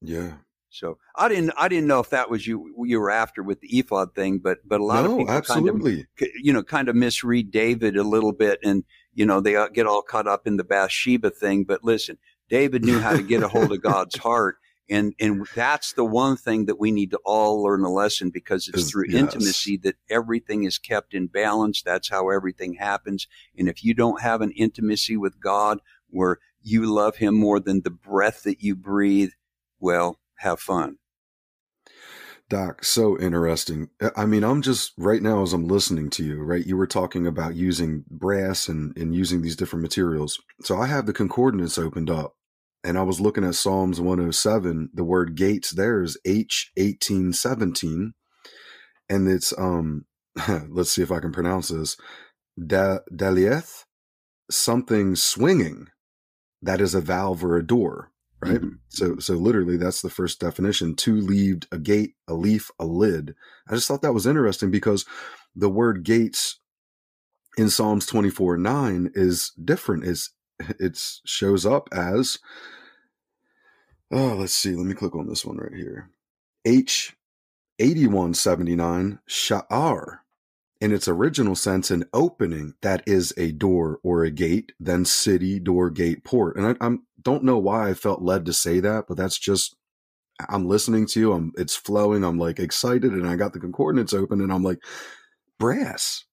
Yeah. So I didn't I didn't know if that was you you were after with the ephod thing, but but a lot no, of people absolutely. kind of you know kind of misread David a little bit, and you know they uh, get all caught up in the Bathsheba thing. But listen, David knew how to get a hold of God's heart, and and that's the one thing that we need to all learn a lesson because it's through yes. intimacy that everything is kept in balance. That's how everything happens. And if you don't have an intimacy with God where you love Him more than the breath that you breathe, well, have fun. Doc, so interesting. I mean, I'm just right now as I'm listening to you, right? You were talking about using brass and, and using these different materials. So I have the concordance opened up and I was looking at Psalms 107. The word gates there is H1817. And it's, um, let's see if I can pronounce this. Da, Dalieth. something swinging that is a valve or a door right mm-hmm. so so literally that's the first definition two leaved a gate a leaf a lid i just thought that was interesting because the word gates in psalms 24 9 is different is it shows up as oh let's see let me click on this one right here. H 8179 sha'ar. In its original sense an opening that is a door or a gate then city door gate port. And i I'm, don't know why i felt led to say that but that's just i'm listening to you i'm it's flowing i'm like excited and i got the concordance open and i'm like brass.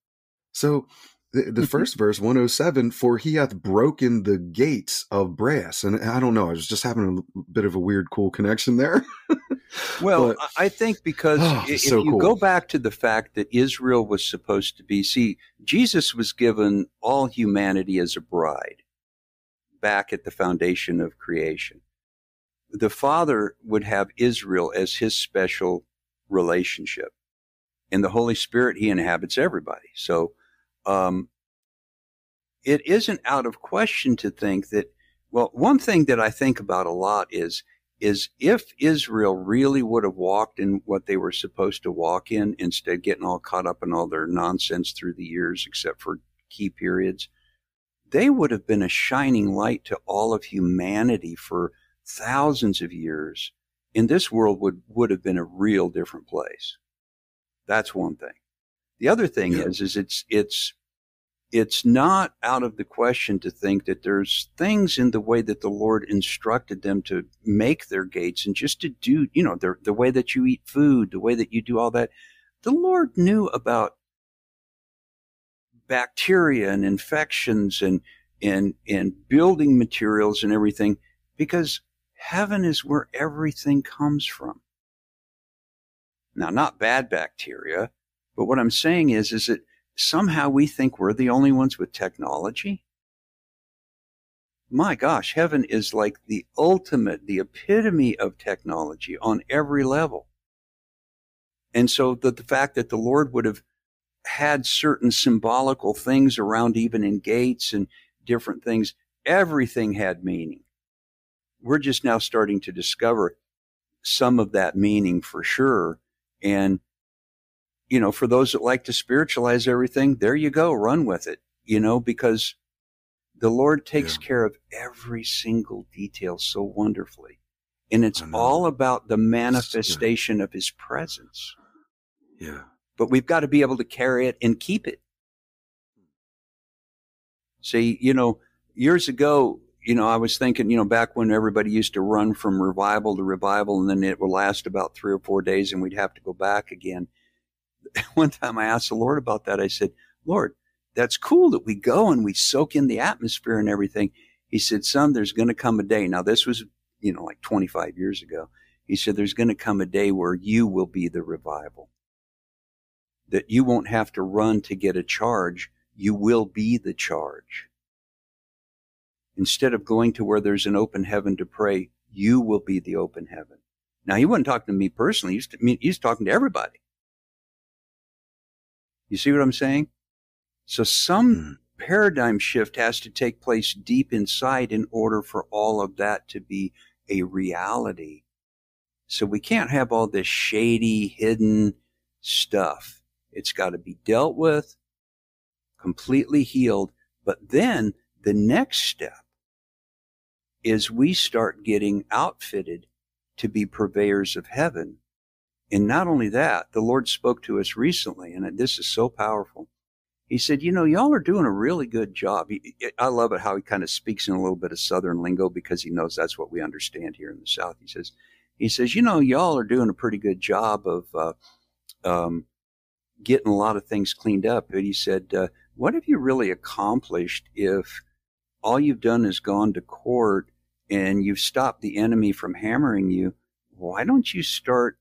So the, the mm-hmm. first verse 107 for he hath broken the gates of brass and i don't know i was just having a bit of a weird cool connection there well but, i think because oh, if so you cool. go back to the fact that israel was supposed to be see jesus was given all humanity as a bride back at the foundation of creation the father would have israel as his special relationship in the holy spirit he inhabits everybody so um, it isn't out of question to think that, well, one thing that I think about a lot is, is if Israel really would have walked in what they were supposed to walk in instead getting all caught up in all their nonsense through the years, except for key periods, they would have been a shining light to all of humanity for thousands of years. And this world would, would have been a real different place. That's one thing. The other thing yeah. is, is it's, it's, it's not out of the question to think that there's things in the way that the Lord instructed them to make their gates and just to do, you know, the, the way that you eat food, the way that you do all that. The Lord knew about bacteria and infections and, and, and building materials and everything because heaven is where everything comes from. Now, not bad bacteria, but what I'm saying is, is that somehow we think we're the only ones with technology. My gosh, heaven is like the ultimate, the epitome of technology on every level. And so the, the fact that the Lord would have had certain symbolical things around even in gates and different things, everything had meaning. We're just now starting to discover some of that meaning for sure. And you know, for those that like to spiritualize everything, there you go, run with it, you know, because the Lord takes yeah. care of every single detail so wonderfully. And it's all about the manifestation yeah. of his presence. Yeah. But we've got to be able to carry it and keep it. See, you know, years ago, you know, I was thinking, you know, back when everybody used to run from revival to revival and then it would last about three or four days and we'd have to go back again. one time I asked the Lord about that. I said, Lord, that's cool that we go and we soak in the atmosphere and everything. He said, son, there's going to come a day. Now, this was, you know, like 25 years ago. He said, there's going to come a day where you will be the revival. That you won't have to run to get a charge. You will be the charge. Instead of going to where there's an open heaven to pray, you will be the open heaven. Now, he wasn't talking to me personally. He's, he's talking to everybody. You see what I'm saying? So some mm. paradigm shift has to take place deep inside in order for all of that to be a reality. So we can't have all this shady, hidden stuff. It's got to be dealt with, completely healed. But then the next step is we start getting outfitted to be purveyors of heaven and not only that, the Lord spoke to us recently, and this is so powerful. He said, You know, y'all are doing a really good job. I love it how he kind of speaks in a little bit of Southern lingo because he knows that's what we understand here in the South. He says, he says, you know, y'all are doing a pretty good job of uh, um, getting a lot of things cleaned up. But he said, uh, what have you really accomplished if all you've done is gone to court and you've stopped the enemy from hammering you? Why don't you start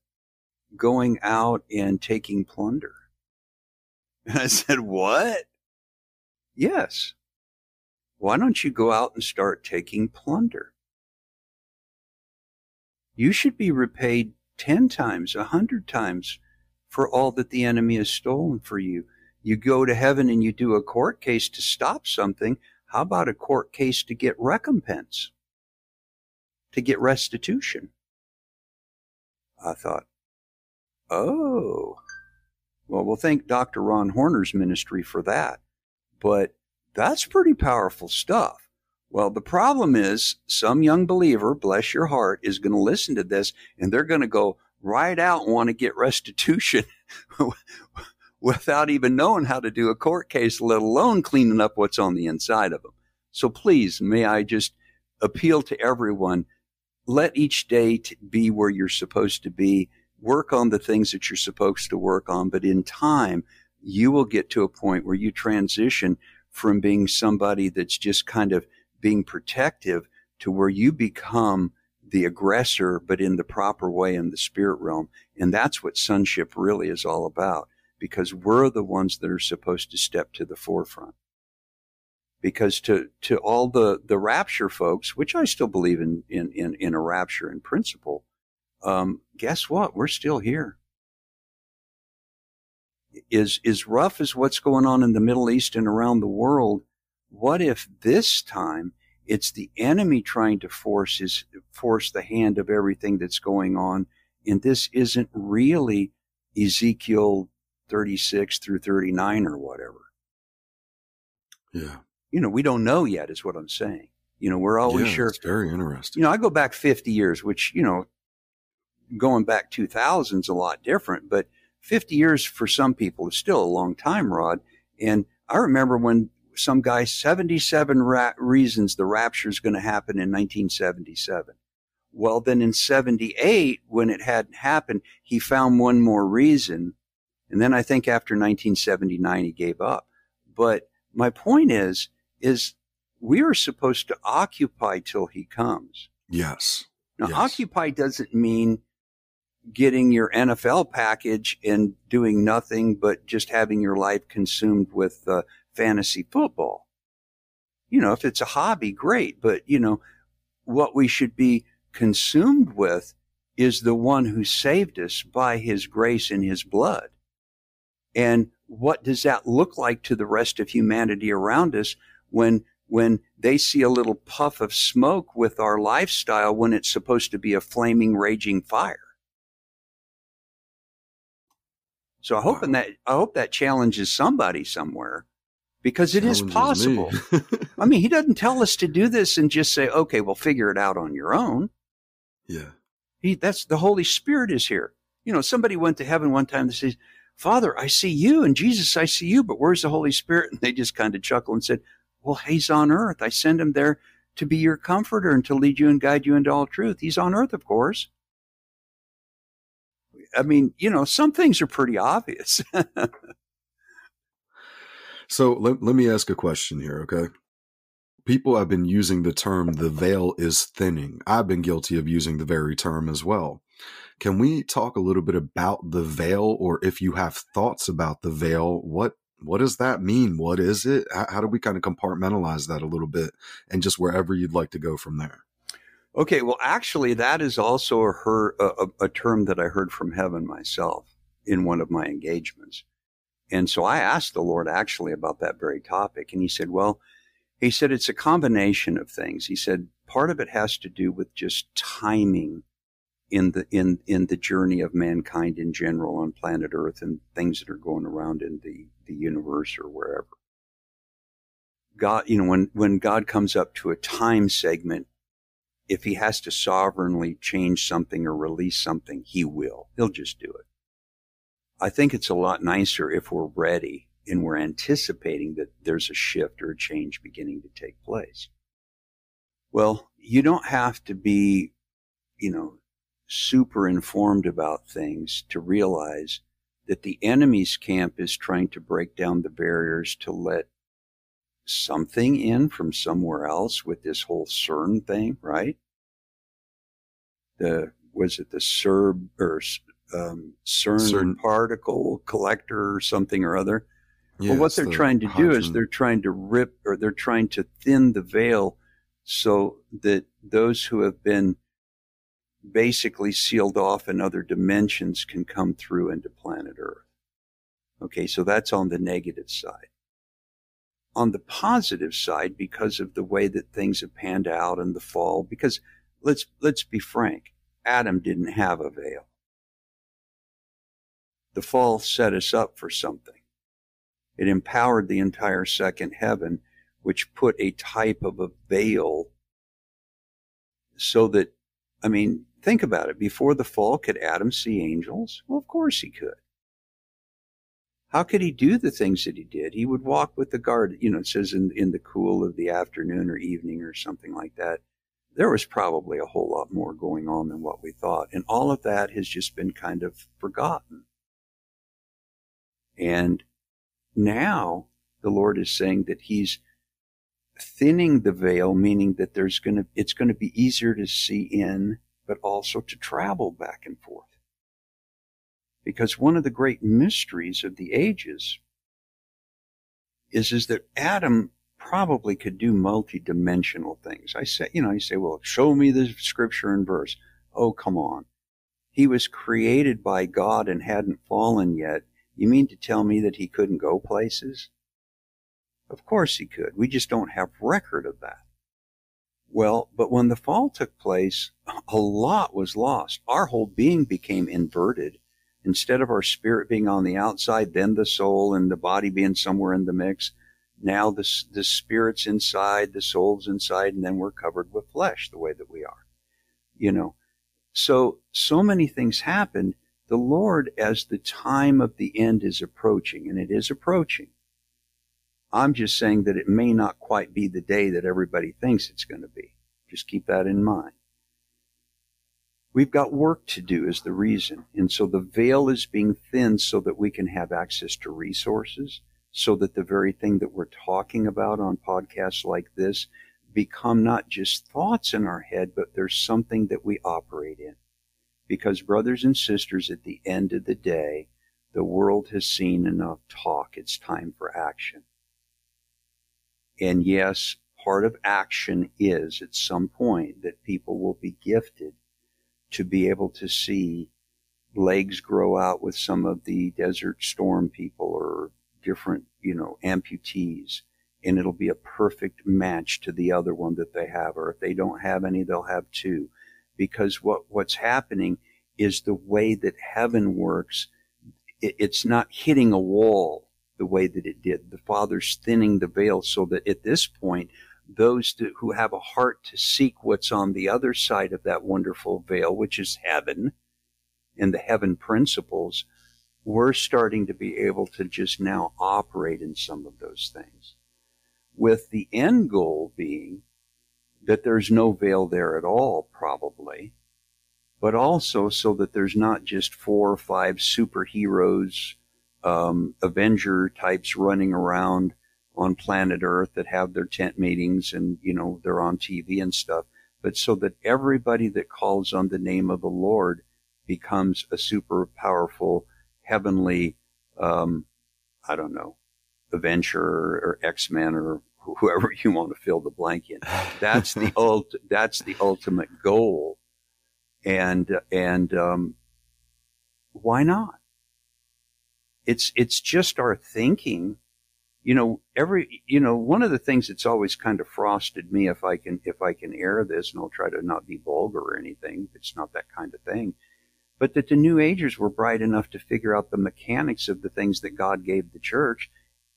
going out and taking plunder. And I said, What? Yes. Why don't you go out and start taking plunder? You should be repaid 10 times, a 100 times for all that the enemy has stolen for you. You go to heaven and you do a court case to stop something. How about a court case to get recompense? To get restitution? I thought, oh, well, we'll thank Dr. Ron Horner's ministry for that. But that's pretty powerful stuff. Well, the problem is some young believer, bless your heart, is going to listen to this and they're going to go right out and want to get restitution without even knowing how to do a court case, let alone cleaning up what's on the inside of them. So please, may I just appeal to everyone, let each day be where you're supposed to be. Work on the things that you're supposed to work on, but in time, you will get to a point where you transition from being somebody that's just kind of being protective to where you become the aggressor, but in the proper way in the spirit realm. And that's what sonship really is all about because we're the ones that are supposed to step to the forefront. Because to, to all the, the rapture folks, which I still believe in, in, in, in a rapture in principle, um, guess what? We're still here. Is, is rough as what's going on in the Middle East and around the world. What if this time it's the enemy trying to force his, force the hand of everything that's going on. And this isn't really Ezekiel 36 through 39 or whatever. Yeah. You know, we don't know yet, is what I'm saying. You know, we're always yeah, sure. It's very interesting. You know, I go back 50 years, which, you know, going back 2000 is a lot different, but 50 years for some people is still a long time, Rod. And I remember when some guy 77 ra- reasons the rapture is going to happen in 1977. Well, then in 78, when it hadn't happened, he found one more reason. And then I think after 1979, he gave up. But my point is, is we are supposed to occupy till he comes. Yes. Now, yes. occupy doesn't mean getting your NFL package and doing nothing but just having your life consumed with uh, fantasy football. You know, if it's a hobby, great. But, you know, what we should be consumed with is the one who saved us by his grace and his blood. And what does that look like to the rest of humanity around us when when they see a little puff of smoke with our lifestyle when it's supposed to be a flaming raging fire? So I hope that I hope that challenges somebody somewhere because it is possible. I mean, he doesn't tell us to do this and just say, "Okay, well, figure it out on your own." Yeah. He that's the Holy Spirit is here. You know, somebody went to heaven one time and says, "Father, I see you, and Jesus, I see you, but where's the Holy Spirit?" And they just kind of chuckle and said, "Well, he's on earth. I send him there to be your comforter and to lead you and guide you into all truth. He's on earth, of course." I mean, you know, some things are pretty obvious. so let, let me ask a question here, okay? People have been using the term the veil is thinning. I've been guilty of using the very term as well. Can we talk a little bit about the veil or if you have thoughts about the veil, what what does that mean? What is it? How, how do we kind of compartmentalize that a little bit and just wherever you'd like to go from there? Okay, well, actually, that is also a, her, a, a, term that I heard from heaven myself in one of my engagements. And so I asked the Lord actually about that very topic. And he said, well, he said, it's a combination of things. He said, part of it has to do with just timing in the, in, in the journey of mankind in general on planet Earth and things that are going around in the, the universe or wherever. God, you know, when, when God comes up to a time segment, if he has to sovereignly change something or release something, he will. He'll just do it. I think it's a lot nicer if we're ready and we're anticipating that there's a shift or a change beginning to take place. Well, you don't have to be, you know, super informed about things to realize that the enemy's camp is trying to break down the barriers to let something in from somewhere else with this whole CERN thing, right? The was it the CERB or um, CERN, CERN, particle collector or something or other? Yeah, well, what they're the trying to do is they're trying to rip or they're trying to thin the veil so that those who have been basically sealed off in other dimensions can come through into planet Earth. Okay, so that's on the negative side. On the positive side because of the way that things have panned out in the fall because let's let's be frank adam didn't have a veil. The fall set us up for something. It empowered the entire second heaven which put a type of a veil so that i mean think about it. Before the fall could adam see angels? Well of course he could how could he do the things that he did? He would walk with the guard, you know, it says in, in the cool of the afternoon or evening or something like that. There was probably a whole lot more going on than what we thought. And all of that has just been kind of forgotten. And now the Lord is saying that he's thinning the veil, meaning that there's going to, it's going to be easier to see in, but also to travel back and forth. Because one of the great mysteries of the ages is, is that Adam probably could do multidimensional things. I say, you know, you say, well, show me the scripture and verse. Oh, come on. He was created by God and hadn't fallen yet. You mean to tell me that he couldn't go places? Of course he could. We just don't have record of that. Well, but when the fall took place, a lot was lost. Our whole being became inverted instead of our spirit being on the outside, then the soul and the body being somewhere in the mix, now the, the spirit's inside, the soul's inside, and then we're covered with flesh the way that we are. You know, so, so many things happened. The Lord, as the time of the end is approaching, and it is approaching, I'm just saying that it may not quite be the day that everybody thinks it's going to be. Just keep that in mind. We've got work to do is the reason. And so the veil is being thinned so that we can have access to resources, so that the very thing that we're talking about on podcasts like this become not just thoughts in our head, but there's something that we operate in. Because brothers and sisters, at the end of the day, the world has seen enough talk. It's time for action. And yes, part of action is at some point that people will be gifted to be able to see legs grow out with some of the desert storm people or different, you know, amputees. And it'll be a perfect match to the other one that they have. Or if they don't have any, they'll have two. Because what, what's happening is the way that heaven works. It, it's not hitting a wall the way that it did. The Father's thinning the veil so that at this point, those to, who have a heart to seek what's on the other side of that wonderful veil, which is heaven and the heaven principles, we're starting to be able to just now operate in some of those things. With the end goal being that there's no veil there at all, probably, but also so that there's not just four or five superheroes, um, Avenger types running around on planet Earth that have their tent meetings and, you know, they're on TV and stuff, but so that everybody that calls on the name of the Lord becomes a super powerful heavenly, um, I don't know, Avenger or X-Men or whoever you want to fill the blank in. That's the ult, that's the ultimate goal. And, and, um, why not? It's, it's just our thinking you know, every, you know, one of the things that's always kind of frosted me, if I can, if I can air this, and I'll try to not be vulgar or anything, it's not that kind of thing, but that the New Agers were bright enough to figure out the mechanics of the things that God gave the church.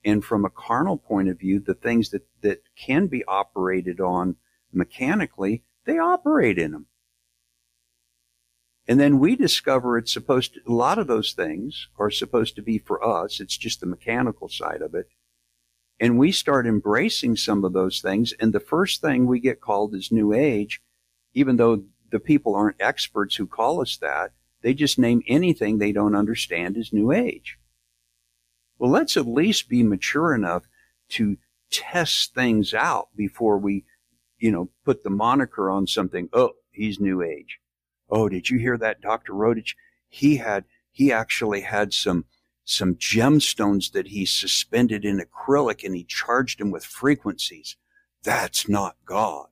And from a carnal point of view, the things that, that can be operated on mechanically, they operate in them. And then we discover it's supposed to, a lot of those things are supposed to be for us. It's just the mechanical side of it. And we start embracing some of those things. And the first thing we get called is New Age, even though the people aren't experts who call us that. They just name anything they don't understand as New Age. Well, let's at least be mature enough to test things out before we, you know, put the moniker on something. Oh, he's New Age. Oh, did you hear that, Dr. Rodich? He had, he actually had some some gemstones that he suspended in acrylic and he charged them with frequencies. That's not God.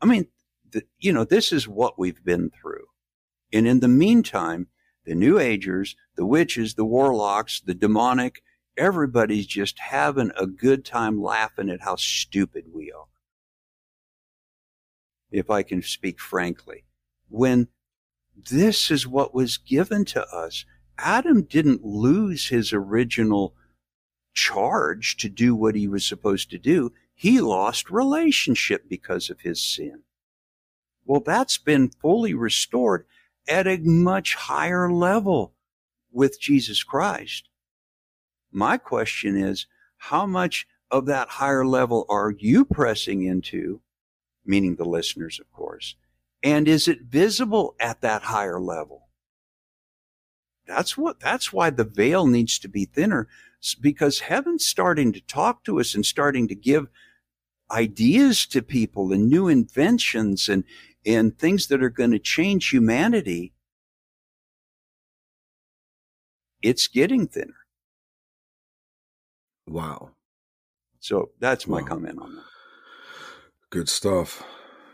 I mean, the, you know, this is what we've been through. And in the meantime, the New Agers, the witches, the warlocks, the demonic, everybody's just having a good time laughing at how stupid we are. If I can speak frankly, when this is what was given to us, Adam didn't lose his original charge to do what he was supposed to do. He lost relationship because of his sin. Well, that's been fully restored at a much higher level with Jesus Christ. My question is, how much of that higher level are you pressing into? Meaning the listeners, of course. And is it visible at that higher level? That's what, that's why the veil needs to be thinner because heaven's starting to talk to us and starting to give ideas to people and new inventions and, and things that are going to change humanity. It's getting thinner. Wow. So that's my wow. comment on that. Good stuff.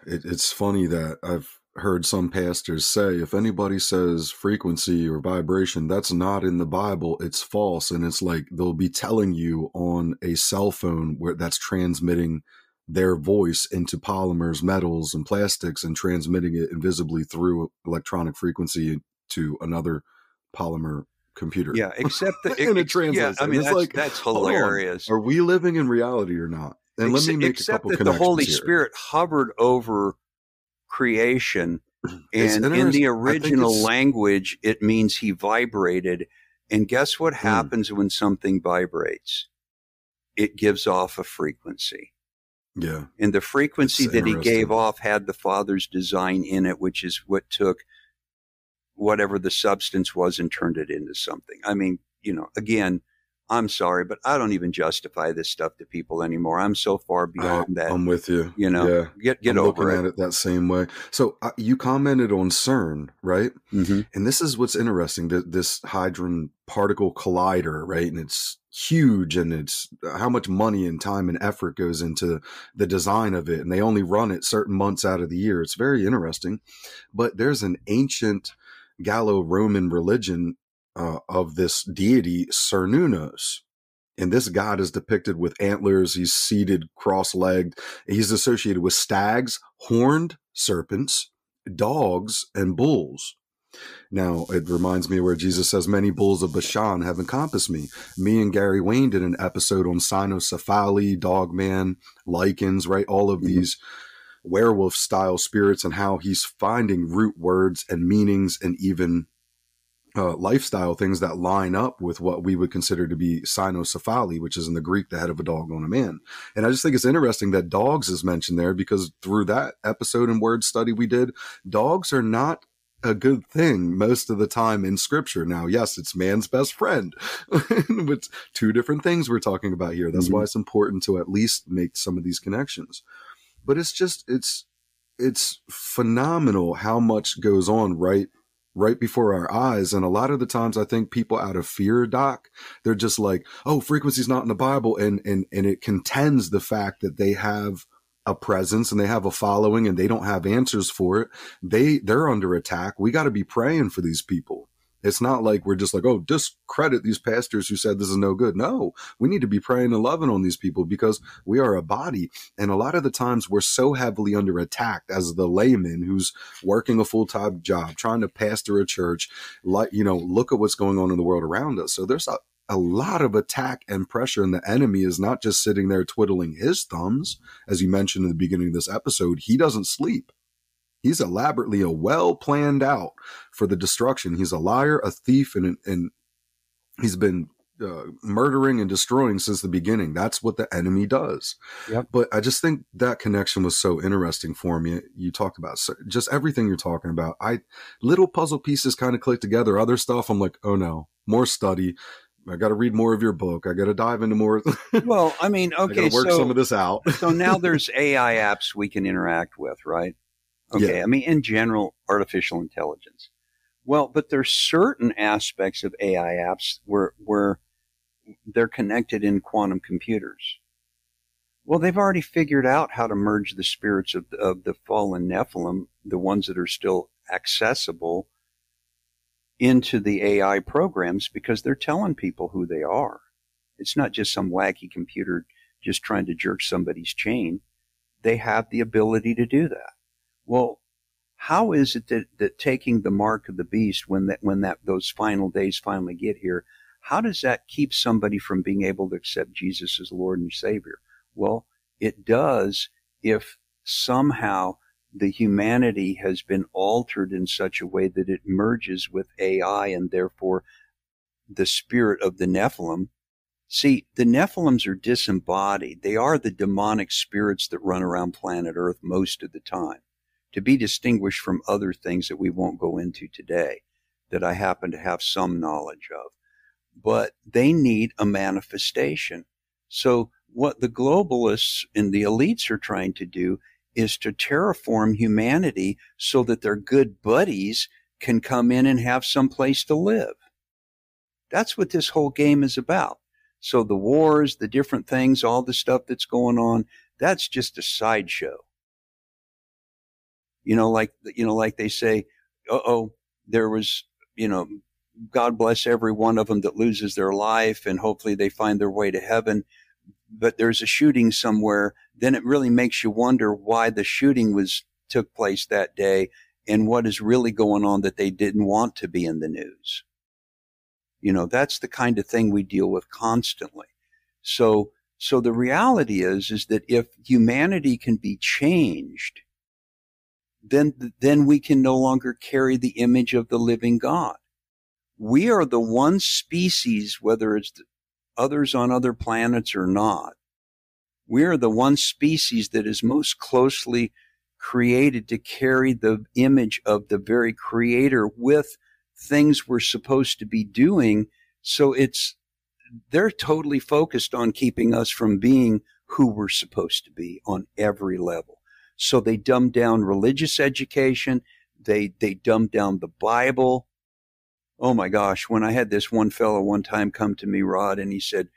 It, it's funny that I've heard some pastors say if anybody says frequency or vibration, that's not in the Bible, it's false. And it's like they'll be telling you on a cell phone where that's transmitting their voice into polymers, metals, and plastics and transmitting it invisibly through electronic frequency to another polymer computer. Yeah, except that and it translates. Yeah, I mean, it's that's, like that's hilarious. Are we living in reality or not? And Ex- let me make except a couple that the Holy here. Spirit hovered over creation, It's and in the interesting. I think original language, it means he vibrated. And guess what Hmm. happens when something vibrates? It gives off a frequency. Yeah. And the frequency It's that he gave off had the Father's design in it, which is what took whatever the substance was and turned it into something. I mean, you know, again, I'm sorry, but I don't even justify this stuff to people anymore. I'm so far beyond that. I'm with you. You know, yeah. get get I'm over looking it. at it that same way. So uh, you commented on CERN, right? Mhm. And this is what's interesting: that this hadron particle collider, right? And it's huge, and it's how much money and time and effort goes into the design of it, and they only run it certain months out of the year. It's very interesting. But there's an ancient Gallo-Roman religion uh, of this deity Cernunnos. And this god is depicted with antlers. He's seated cross-legged. He's associated with stags, horned serpents, dogs, and bulls. Now, it reminds me where Jesus says, Many bulls of Bashan have encompassed me. Me and Gary Wayne did an episode on cynocephaly, dogman, lycans, right? All of these werewolf style spirits and how he's finding root words and meanings and even uh, lifestyle things that line up with what we would consider to be cynocephaly, which is in the Greek the head of a dog on a man. And I just think it's interesting that dogs is mentioned there because through that episode and word study we did, dogs are not a good thing most of the time in scripture. Now, yes, it's man's best friend. with two different things we're talking about here. That's why it's important to at least make some of these connections. But it's just it's it's phenomenal how much goes on right right before our eyes. And a lot of the times I think people out of fear, Doc, they're just like, oh, frequency's not in the Bible. And and and it contends the fact that they have a presence and they have a following and they don't have answers for it. They they're under attack. We got to be praying for these people. It's not like we're just like, oh, discredit these pastors who said this is no good. No, we need to be praying and loving on these people because we are a body. And a lot of the times we're so heavily under attack as the layman who's working a full time job, trying to pastor a church, like, you know, look at what's going on in the world around us. So there's a, a lot of attack and pressure, and the enemy is not just sitting there twiddling his thumbs. As you mentioned in the beginning of this episode, he doesn't sleep. He's elaborately a well planned out for the destruction. He's a liar, a thief, and and he's been uh, murdering and destroying since the beginning. That's what the enemy does. Yep. But I just think that connection was so interesting for me. You talked about so- just everything you're talking about. I little puzzle pieces kind of click together. Other stuff, I'm like, oh no, more study. I got to read more of your book. I got to dive into more. Well, I mean, okay, to work so, some of this out. so now there's AI apps we can interact with, right? Okay, Yeah. I mean, in general, artificial intelligence. Well, but there's certain aspects of AI apps where where they're connected in quantum computers. Well, they've already figured out how to merge the spirits of, of the fallen Nephilim, the ones that are still accessible, into the AI programs because they're telling people who they are. It's not just some wacky computer just trying to jerk somebody's chain. They have the ability to do that. Well, how is it that, that taking the mark of the beast when that when that those final days finally get here, how does that keep somebody from being able to accept Jesus as Lord and Savior? Well, it does if somehow the humanity has been altered in such a way that it merges with AI and therefore the spirit of the Nephilim. See, the Nephilims are disembodied. They are the demonic spirits that run around planet Earth most of the time, to be distinguished from other things that we won't go into today that I happen to have some knowledge of. But they need a manifestation. So what the globalists and the elites are trying to do is to terraform humanity so that their good buddies can come in and have some place to live. That's what this whole game is about. So the wars, the different things, all the stuff that's going on, that's just a sideshow. You know, like, you know, like they say, oh, there was, you know, God bless every one of them that loses their life and hopefully they find their way to heaven but there's a shooting somewhere, then it really makes you wonder why the shooting was took place that day and what is really going on that they didn't want to be in the news. You know, that's the kind of thing we deal with constantly. So, so the reality is, is that if humanity can be changed, then, then we can no longer carry the image of the living God. We are the one species, whether it's others on other planets or not, we are the one species that is most closely created to carry the image of the very creator with things we're supposed to be doing. So it's, they're totally focused on keeping us from being who we're supposed to be on every level. So they dumb down religious education. They, they dumb down the Bible oh my gosh, when I had this one fellow one time come to me, Rod, and he said,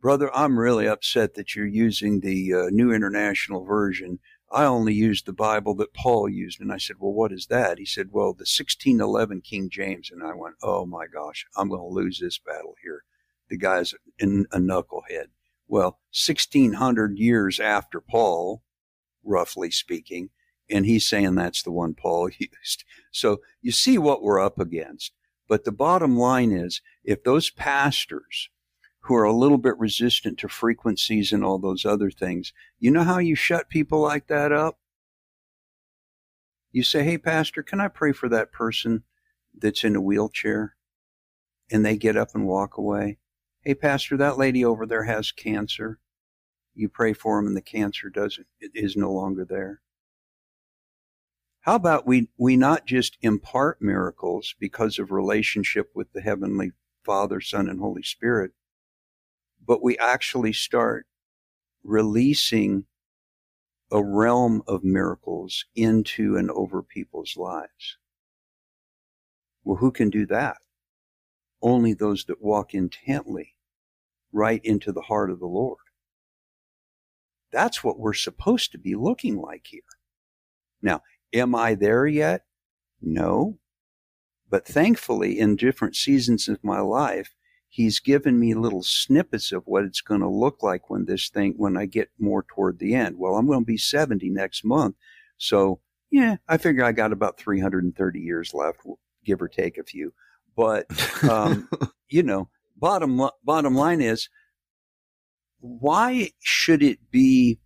Brother, I'm really upset that you're using the uh, New International Version. I only used the Bible that Paul used. And I said, Well, what is that? He said, Well, the 1611 King James. And I went, Oh my gosh, I'm going to lose this battle here. The guy's in a knucklehead. Well, 1600 years after Paul, roughly speaking, and he's saying that's the one Paul used. So you see what we're up against. But the bottom line is if those pastors who are a little bit resistant to frequencies and all those other things, you know how you shut people like that up? You say, Hey, Pastor, can I pray for that person that's in a wheelchair? And they get up and walk away. Hey, Pastor, that lady over there has cancer. You pray for them and the cancer doesn't, it is no longer there. How about we, we not just impart miracles because of relationship with the Heavenly Father, Son, and Holy Spirit, but we actually start releasing a realm of miracles into and over people's lives. Well, who can do that? Only those that walk intently right into the heart of the Lord. That's what we're supposed to be looking like here. Now, Am I there yet? No. But thankfully, in different seasons of my life, he's given me little snippets of what it's going to look like when this thing, when I get more toward the end. Well, I'm going to be 70 next month. So, yeah, I figure I got about 330 years left, give or take a few. But, um, you know, bottom, bottom line is, why should it be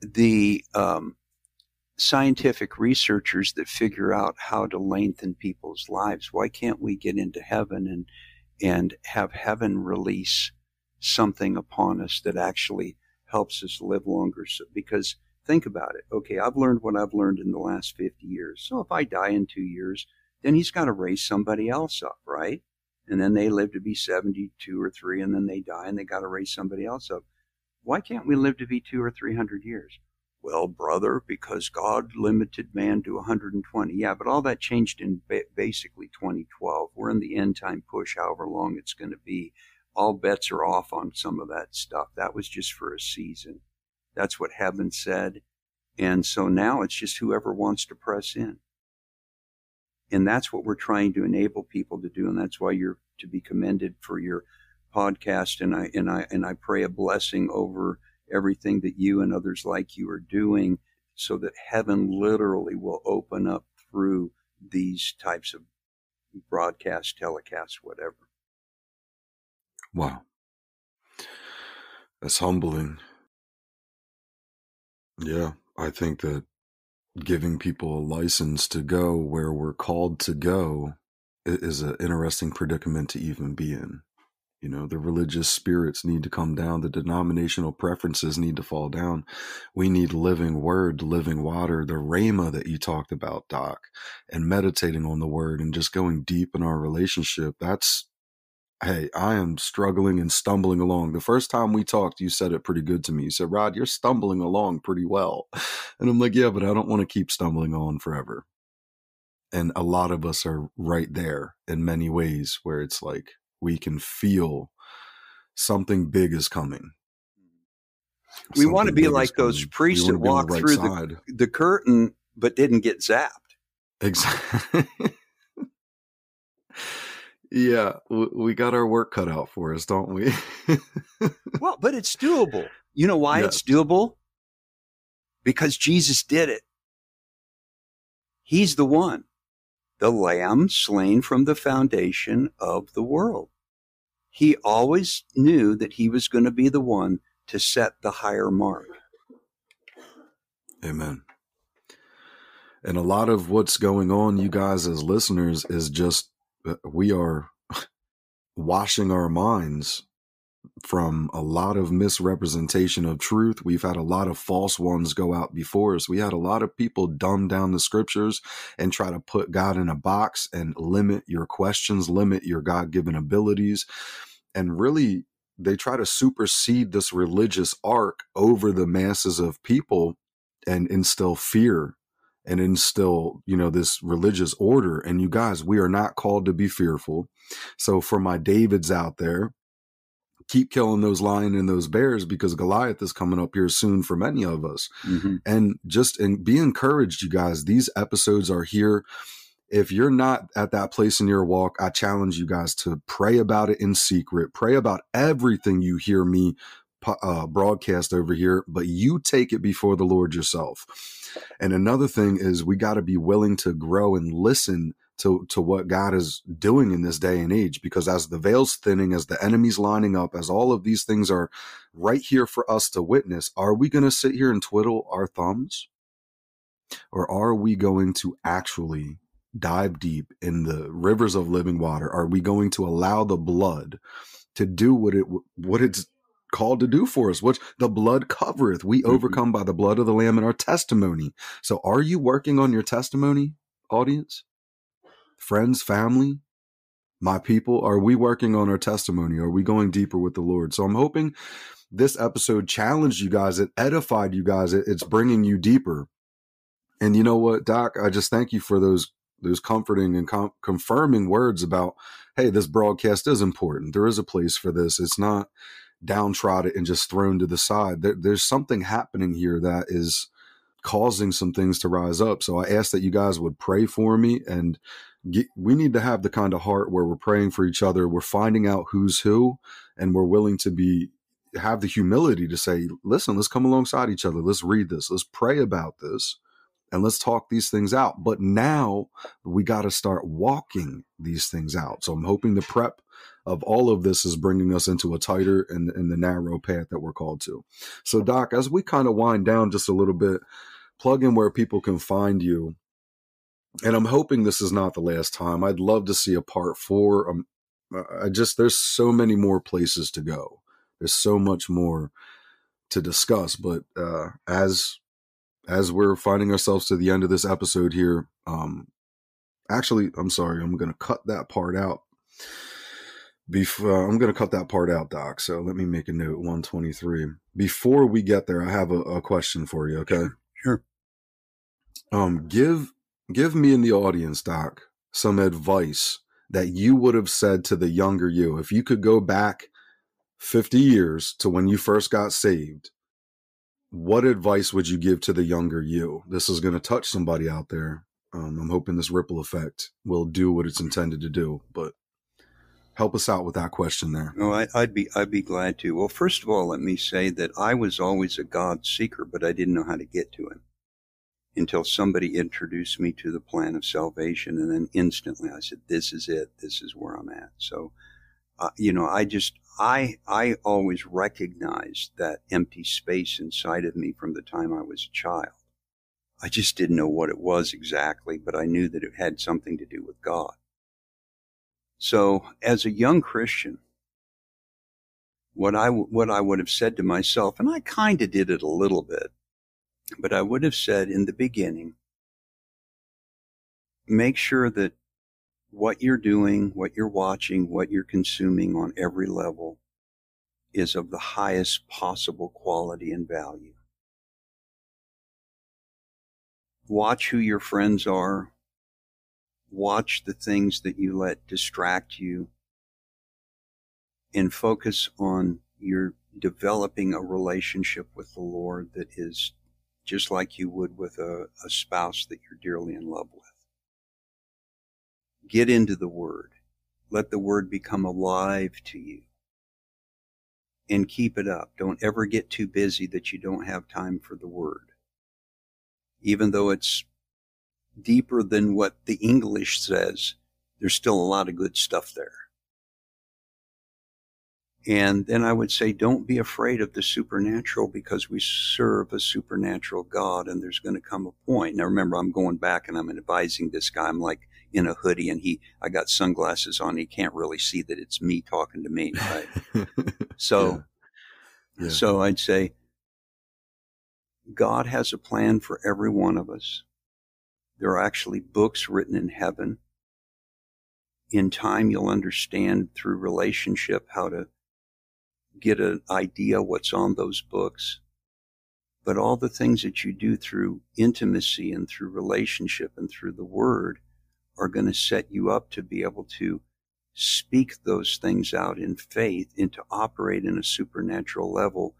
the, um, scientific researchers that figure out how to lengthen people's lives. Why can't we get into heaven and and have heaven release something upon us that actually helps us live longer? So, because think about it. Okay, I've learned what I've learned in the last 50 years. So if I die in two years, then he's got to raise somebody else up, right? And then they live to be 72 or three, and then they die and they got to raise somebody else up. Why can't we live to be two or 300 years? Well, brother, because God limited man to 120. Yeah, but all that changed in basically 2012. We're in the end time push, however long it's going to be. All bets are off on some of that stuff. That was just for a season. That's what heaven said. And so now it's just whoever wants to press in. And that's what we're trying to enable people to do. And that's why you're to be commended for your podcast, and I and I and I pray a blessing over everything that you and others like you are doing, so that heaven literally will open up through these types of broadcast, telecasts, whatever. Wow. That's humbling. Yeah, I think that giving people a license to go where we're called to go is an interesting predicament to even be in. You know, the religious spirits need to come down. The denominational preferences need to fall down. We need living word, living water, the rhema that you talked about, Doc, and meditating on the word and just going deep in our relationship. That's, hey, I am struggling and stumbling along. The first time we talked, you said it pretty good to me. You said, Rod, you're stumbling along pretty well. And I'm like, yeah, but I don't want to keep stumbling on forever. And a lot of us are right there in many ways where it's like, we can feel something big is coming. We something want to be like those priests that walked right through the, the curtain but didn't get zapped. Exactly. yeah, we got our work cut out for us, don't we? well, but it's doable. You know why it's doable? Because Jesus did it. He's the one the Lamb slain from the foundation of the world. He always knew that he was going to be the one to set the higher mark. Amen. And a lot of what's going on, you guys as listeners, is just Uh, we are washing our minds from a lot of misrepresentation of truth. We've had a lot of false ones go out before us. We had a lot of people dumb down the scriptures and try to put God in a box and limit your questions, limit your God given abilities. And really, they try to supersede this religious arc over the masses of people and instill fear and instill, you know, this religious order. And you guys, we are not called to be fearful. So for my Davids out there, keep killing those lion and those bears because Goliath is coming up here soon for many of us. Mm-hmm. And just and be encouraged, you guys. These episodes are here. If you're not at that place in your walk, I challenge you guys to pray about it in secret. Pray about everything you hear me uh, broadcast over here, but you take it before the Lord yourself. And another thing is we got to be willing to grow and listen to to what God is doing in this day and age because as the veil's thinning as the enemy's lining up as all of these things are right here for us to witness are we going to sit here and twiddle our thumbs or are we going to actually dive deep in the rivers of living water are we going to allow the blood to do what it what it's called to do for us which the blood covereth we mm-hmm. overcome by the blood of the lamb and our testimony so are you working on your testimony audience friends, family, my people? Are we working on our testimony? Are we going deeper with the Lord? So I'm hoping this episode challenged you guys, it edified you guys, it's bringing you deeper. And you know what, Doc? I just thank you for those those comforting and com- confirming words about, hey, this broadcast is important. There is a place for this. It's not downtrodden and just thrown to the side. There, there's something happening here that is causing some things to rise up. So I ask that you guys would pray for me and get, we need to have the kind of heart where we're praying for each other, we're finding out who's who, and we're willing to be have the humility to say, listen, let's come alongside each other. Let's read this. Let's pray about this and let's talk these things out. But now we got to start walking these things out. So I'm hoping the prep of all of this is bringing us into a tighter and, and the narrow path that we're called to. So, Doc, as we kind of wind down just a little bit, plug in where people can find you and I'm hoping this is not the last time. I'd love to see a part four. Um, I just there's so many more places to go. There's so much more to discuss. But uh, as as we're finding ourselves to the end of this episode here, um, actually, I'm sorry, I'm going to cut that part out. Before I'm going to cut that part out, Doc. So let me make a note. 123. Before we get there, I have a, a question for you. Okay. Sure. Um, give give me in the audience, Doc, some advice that you would have said to the younger you. If you could go back 50 years to when you first got saved, what advice would you give to the younger you? This is going to touch somebody out there. Um, I'm hoping this ripple effect will do what it's intended to do. But help us out with that question there. Oh, I, I'd be I'd be glad to. Well, first of all, let me say that I was always a God seeker, but I didn't know how to get to Him until somebody introduced me to the plan of salvation, and then instantly I said, "This is it. This is where I'm at." So, uh, you know, I just I I always recognized that empty space inside of me from the time I was a child. I just didn't know what it was exactly, but I knew that it had something to do with God. So, as a young Christian, what I what I would have said to myself, and I kind of did it a little bit, but I would have said in the beginning, make sure that what you're doing, what you're watching, what you're consuming on every level is of the highest possible quality and value. Watch who your friends are. Watch the things that you let distract you and focus on your developing a relationship with the Lord that is just like you would with a, a spouse that you're dearly in love with. Get into the Word. Let the Word become alive to you. And keep it up. Don't ever get too busy that you don't have time for the Word. Even though it's deeper than what the English says, there's still a lot of good stuff there. And then I would say, don't be afraid of the supernatural because we serve a supernatural God and there's going to come a point. Now remember, I'm going back and I'm advising this guy. I'm like, in a hoodie and he I got sunglasses on. He can't really see that it's me talking to me, right? so yeah. Yeah. so I'd say God has a plan for every one of us. There are actually books written in heaven. In time you'll understand through relationship how to get an idea what's on those books. But all the things that you do through intimacy and through relationship and through the word are going to set you up to be able to speak those things out in faith and to operate in a supernatural level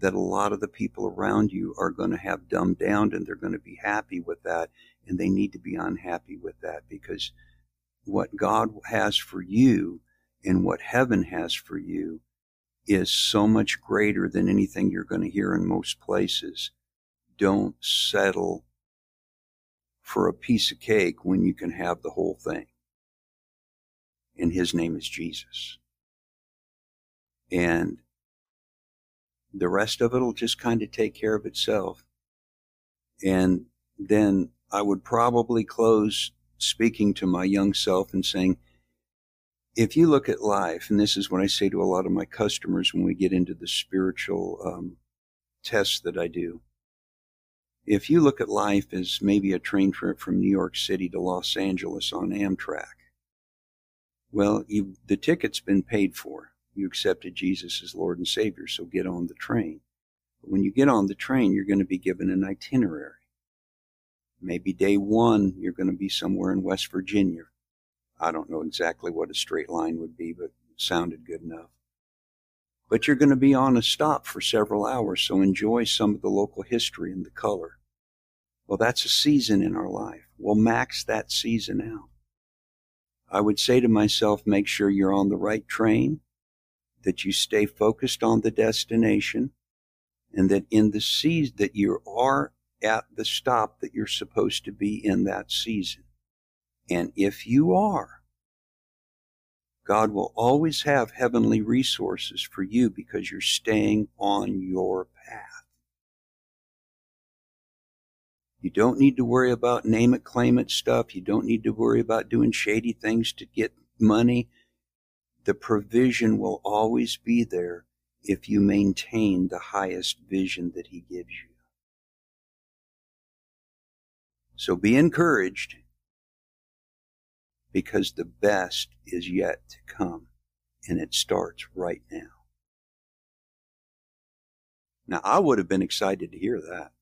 that a lot of the people around you are going to have dumbed down and they're going to be happy with that and they need to be unhappy with that because what God has for you and what heaven has for you is so much greater than anything you're going to hear in most places. Don't settle for a piece of cake when you can have the whole thing. And his name is Jesus. And the rest of it will just kind of take care of itself. And then I would probably close speaking to my young self and saying, if you look at life, and this is what I say to a lot of my customers when we get into the spiritual um, tests that I do, if you look at life as maybe a train trip from New York City to Los Angeles on Amtrak, well, you, the ticket's been paid for. You accepted Jesus as Lord and Savior, so get on the train. But when you get on the train, you're going to be given an itinerary. Maybe day one, you're going to be somewhere in West Virginia. I don't know exactly what a straight line would be, but it sounded good enough but you're going to be on a stop for several hours, so enjoy some of the local history and the color. Well, that's a season in our life. We'll max that season out. I would say to myself, make sure you're on the right train, that you stay focused on the destination, and that in the season that you are at the stop that you're supposed to be in that season. And if you are, God will always have heavenly resources for you because you're staying on your path. You don't need to worry about name it, claim it stuff. You don't need to worry about doing shady things to get money. The provision will always be there if you maintain the highest vision that He gives you. So be encouraged because the best is yet to come and it starts right now. Now, I would have been excited to hear that.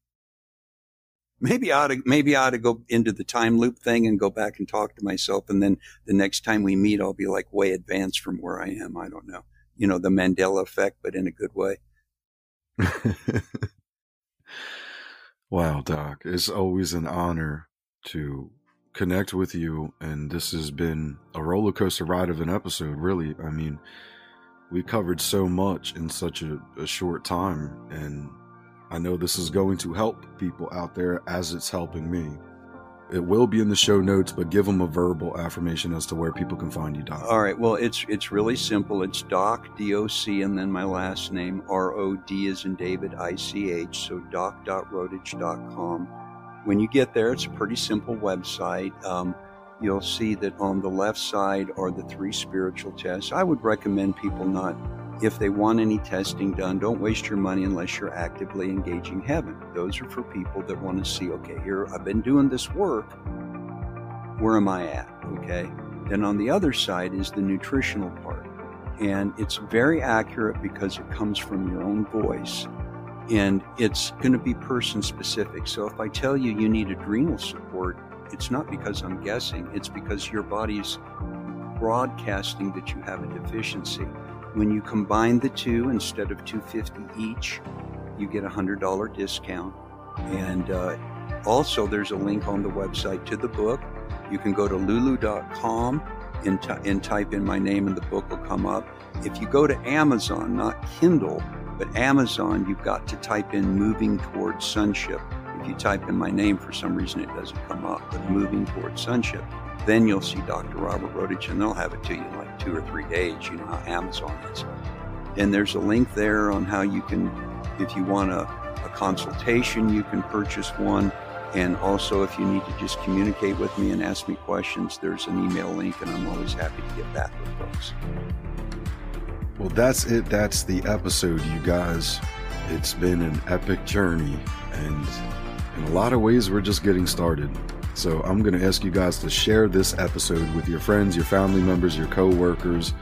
Maybe I ought to, maybe I ought to go into the time loop thing and go back and talk to myself. And then the next time we meet, I'll be like way advanced from where I am. I don't know. You know, the Mandela effect, but in a good way. wow, Doc. It's always an honor to connect with you. And this has been a roller coaster ride of an episode, really. I mean, we covered so much in such a, a short time. And I know this is going to help people out there as it's helping me. It will be in the show notes, but give them a verbal affirmation as to where people can find you, Doc. All right. Well, it's it's really simple. It's Doc D O C and then my last name R O D is in David I C H. So doc.rodich.com. When you get there, it's a pretty simple website. Um, you'll see that on the left side are the three spiritual tests. I would recommend people not if they want any testing done, don't waste your money unless you're actively engaging heaven. Those are for people that want to see, okay, here, I've been doing this work. Where am I at? Okay. Then on the other side is the nutritional part. And it's very accurate because it comes from your own voice and it's going to be person specific. So if I tell you you need adrenal support, it's not because I'm guessing, it's because your body's broadcasting that you have a deficiency. When you combine the two, instead of 250 each, you get a $100 discount. And uh, also, there's a link on the website to the book. You can go to lulu.com and, t- and type in my name, and the book will come up. If you go to Amazon, not Kindle, but Amazon, you've got to type in moving towards sonship. If you type in my name, for some reason it doesn't come up, but moving towards sonship. Then you'll see Dr. Robert Rodich, and they'll have it to you in like two or three days. You know how Amazon is. And there's a link there on how you can, if you want a, a consultation, you can purchase one. And also, if you need to just communicate with me and ask me questions, there's an email link, and I'm always happy to get back with folks. Well, that's it. That's the episode, you guys. It's been an epic journey, and in a lot of ways, we're just getting started. So I'm going to ask you guys to share this episode with your friends, your family members, your co-workers.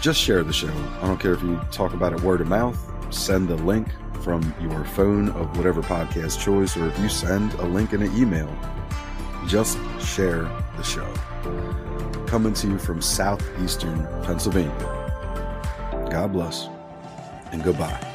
Just share the show. I don't care if you talk about it word of mouth, send the link from your phone of whatever podcast choice, or if you send a link in an email, just share the show. Coming to you from southeastern Pennsylvania. God bless and goodbye.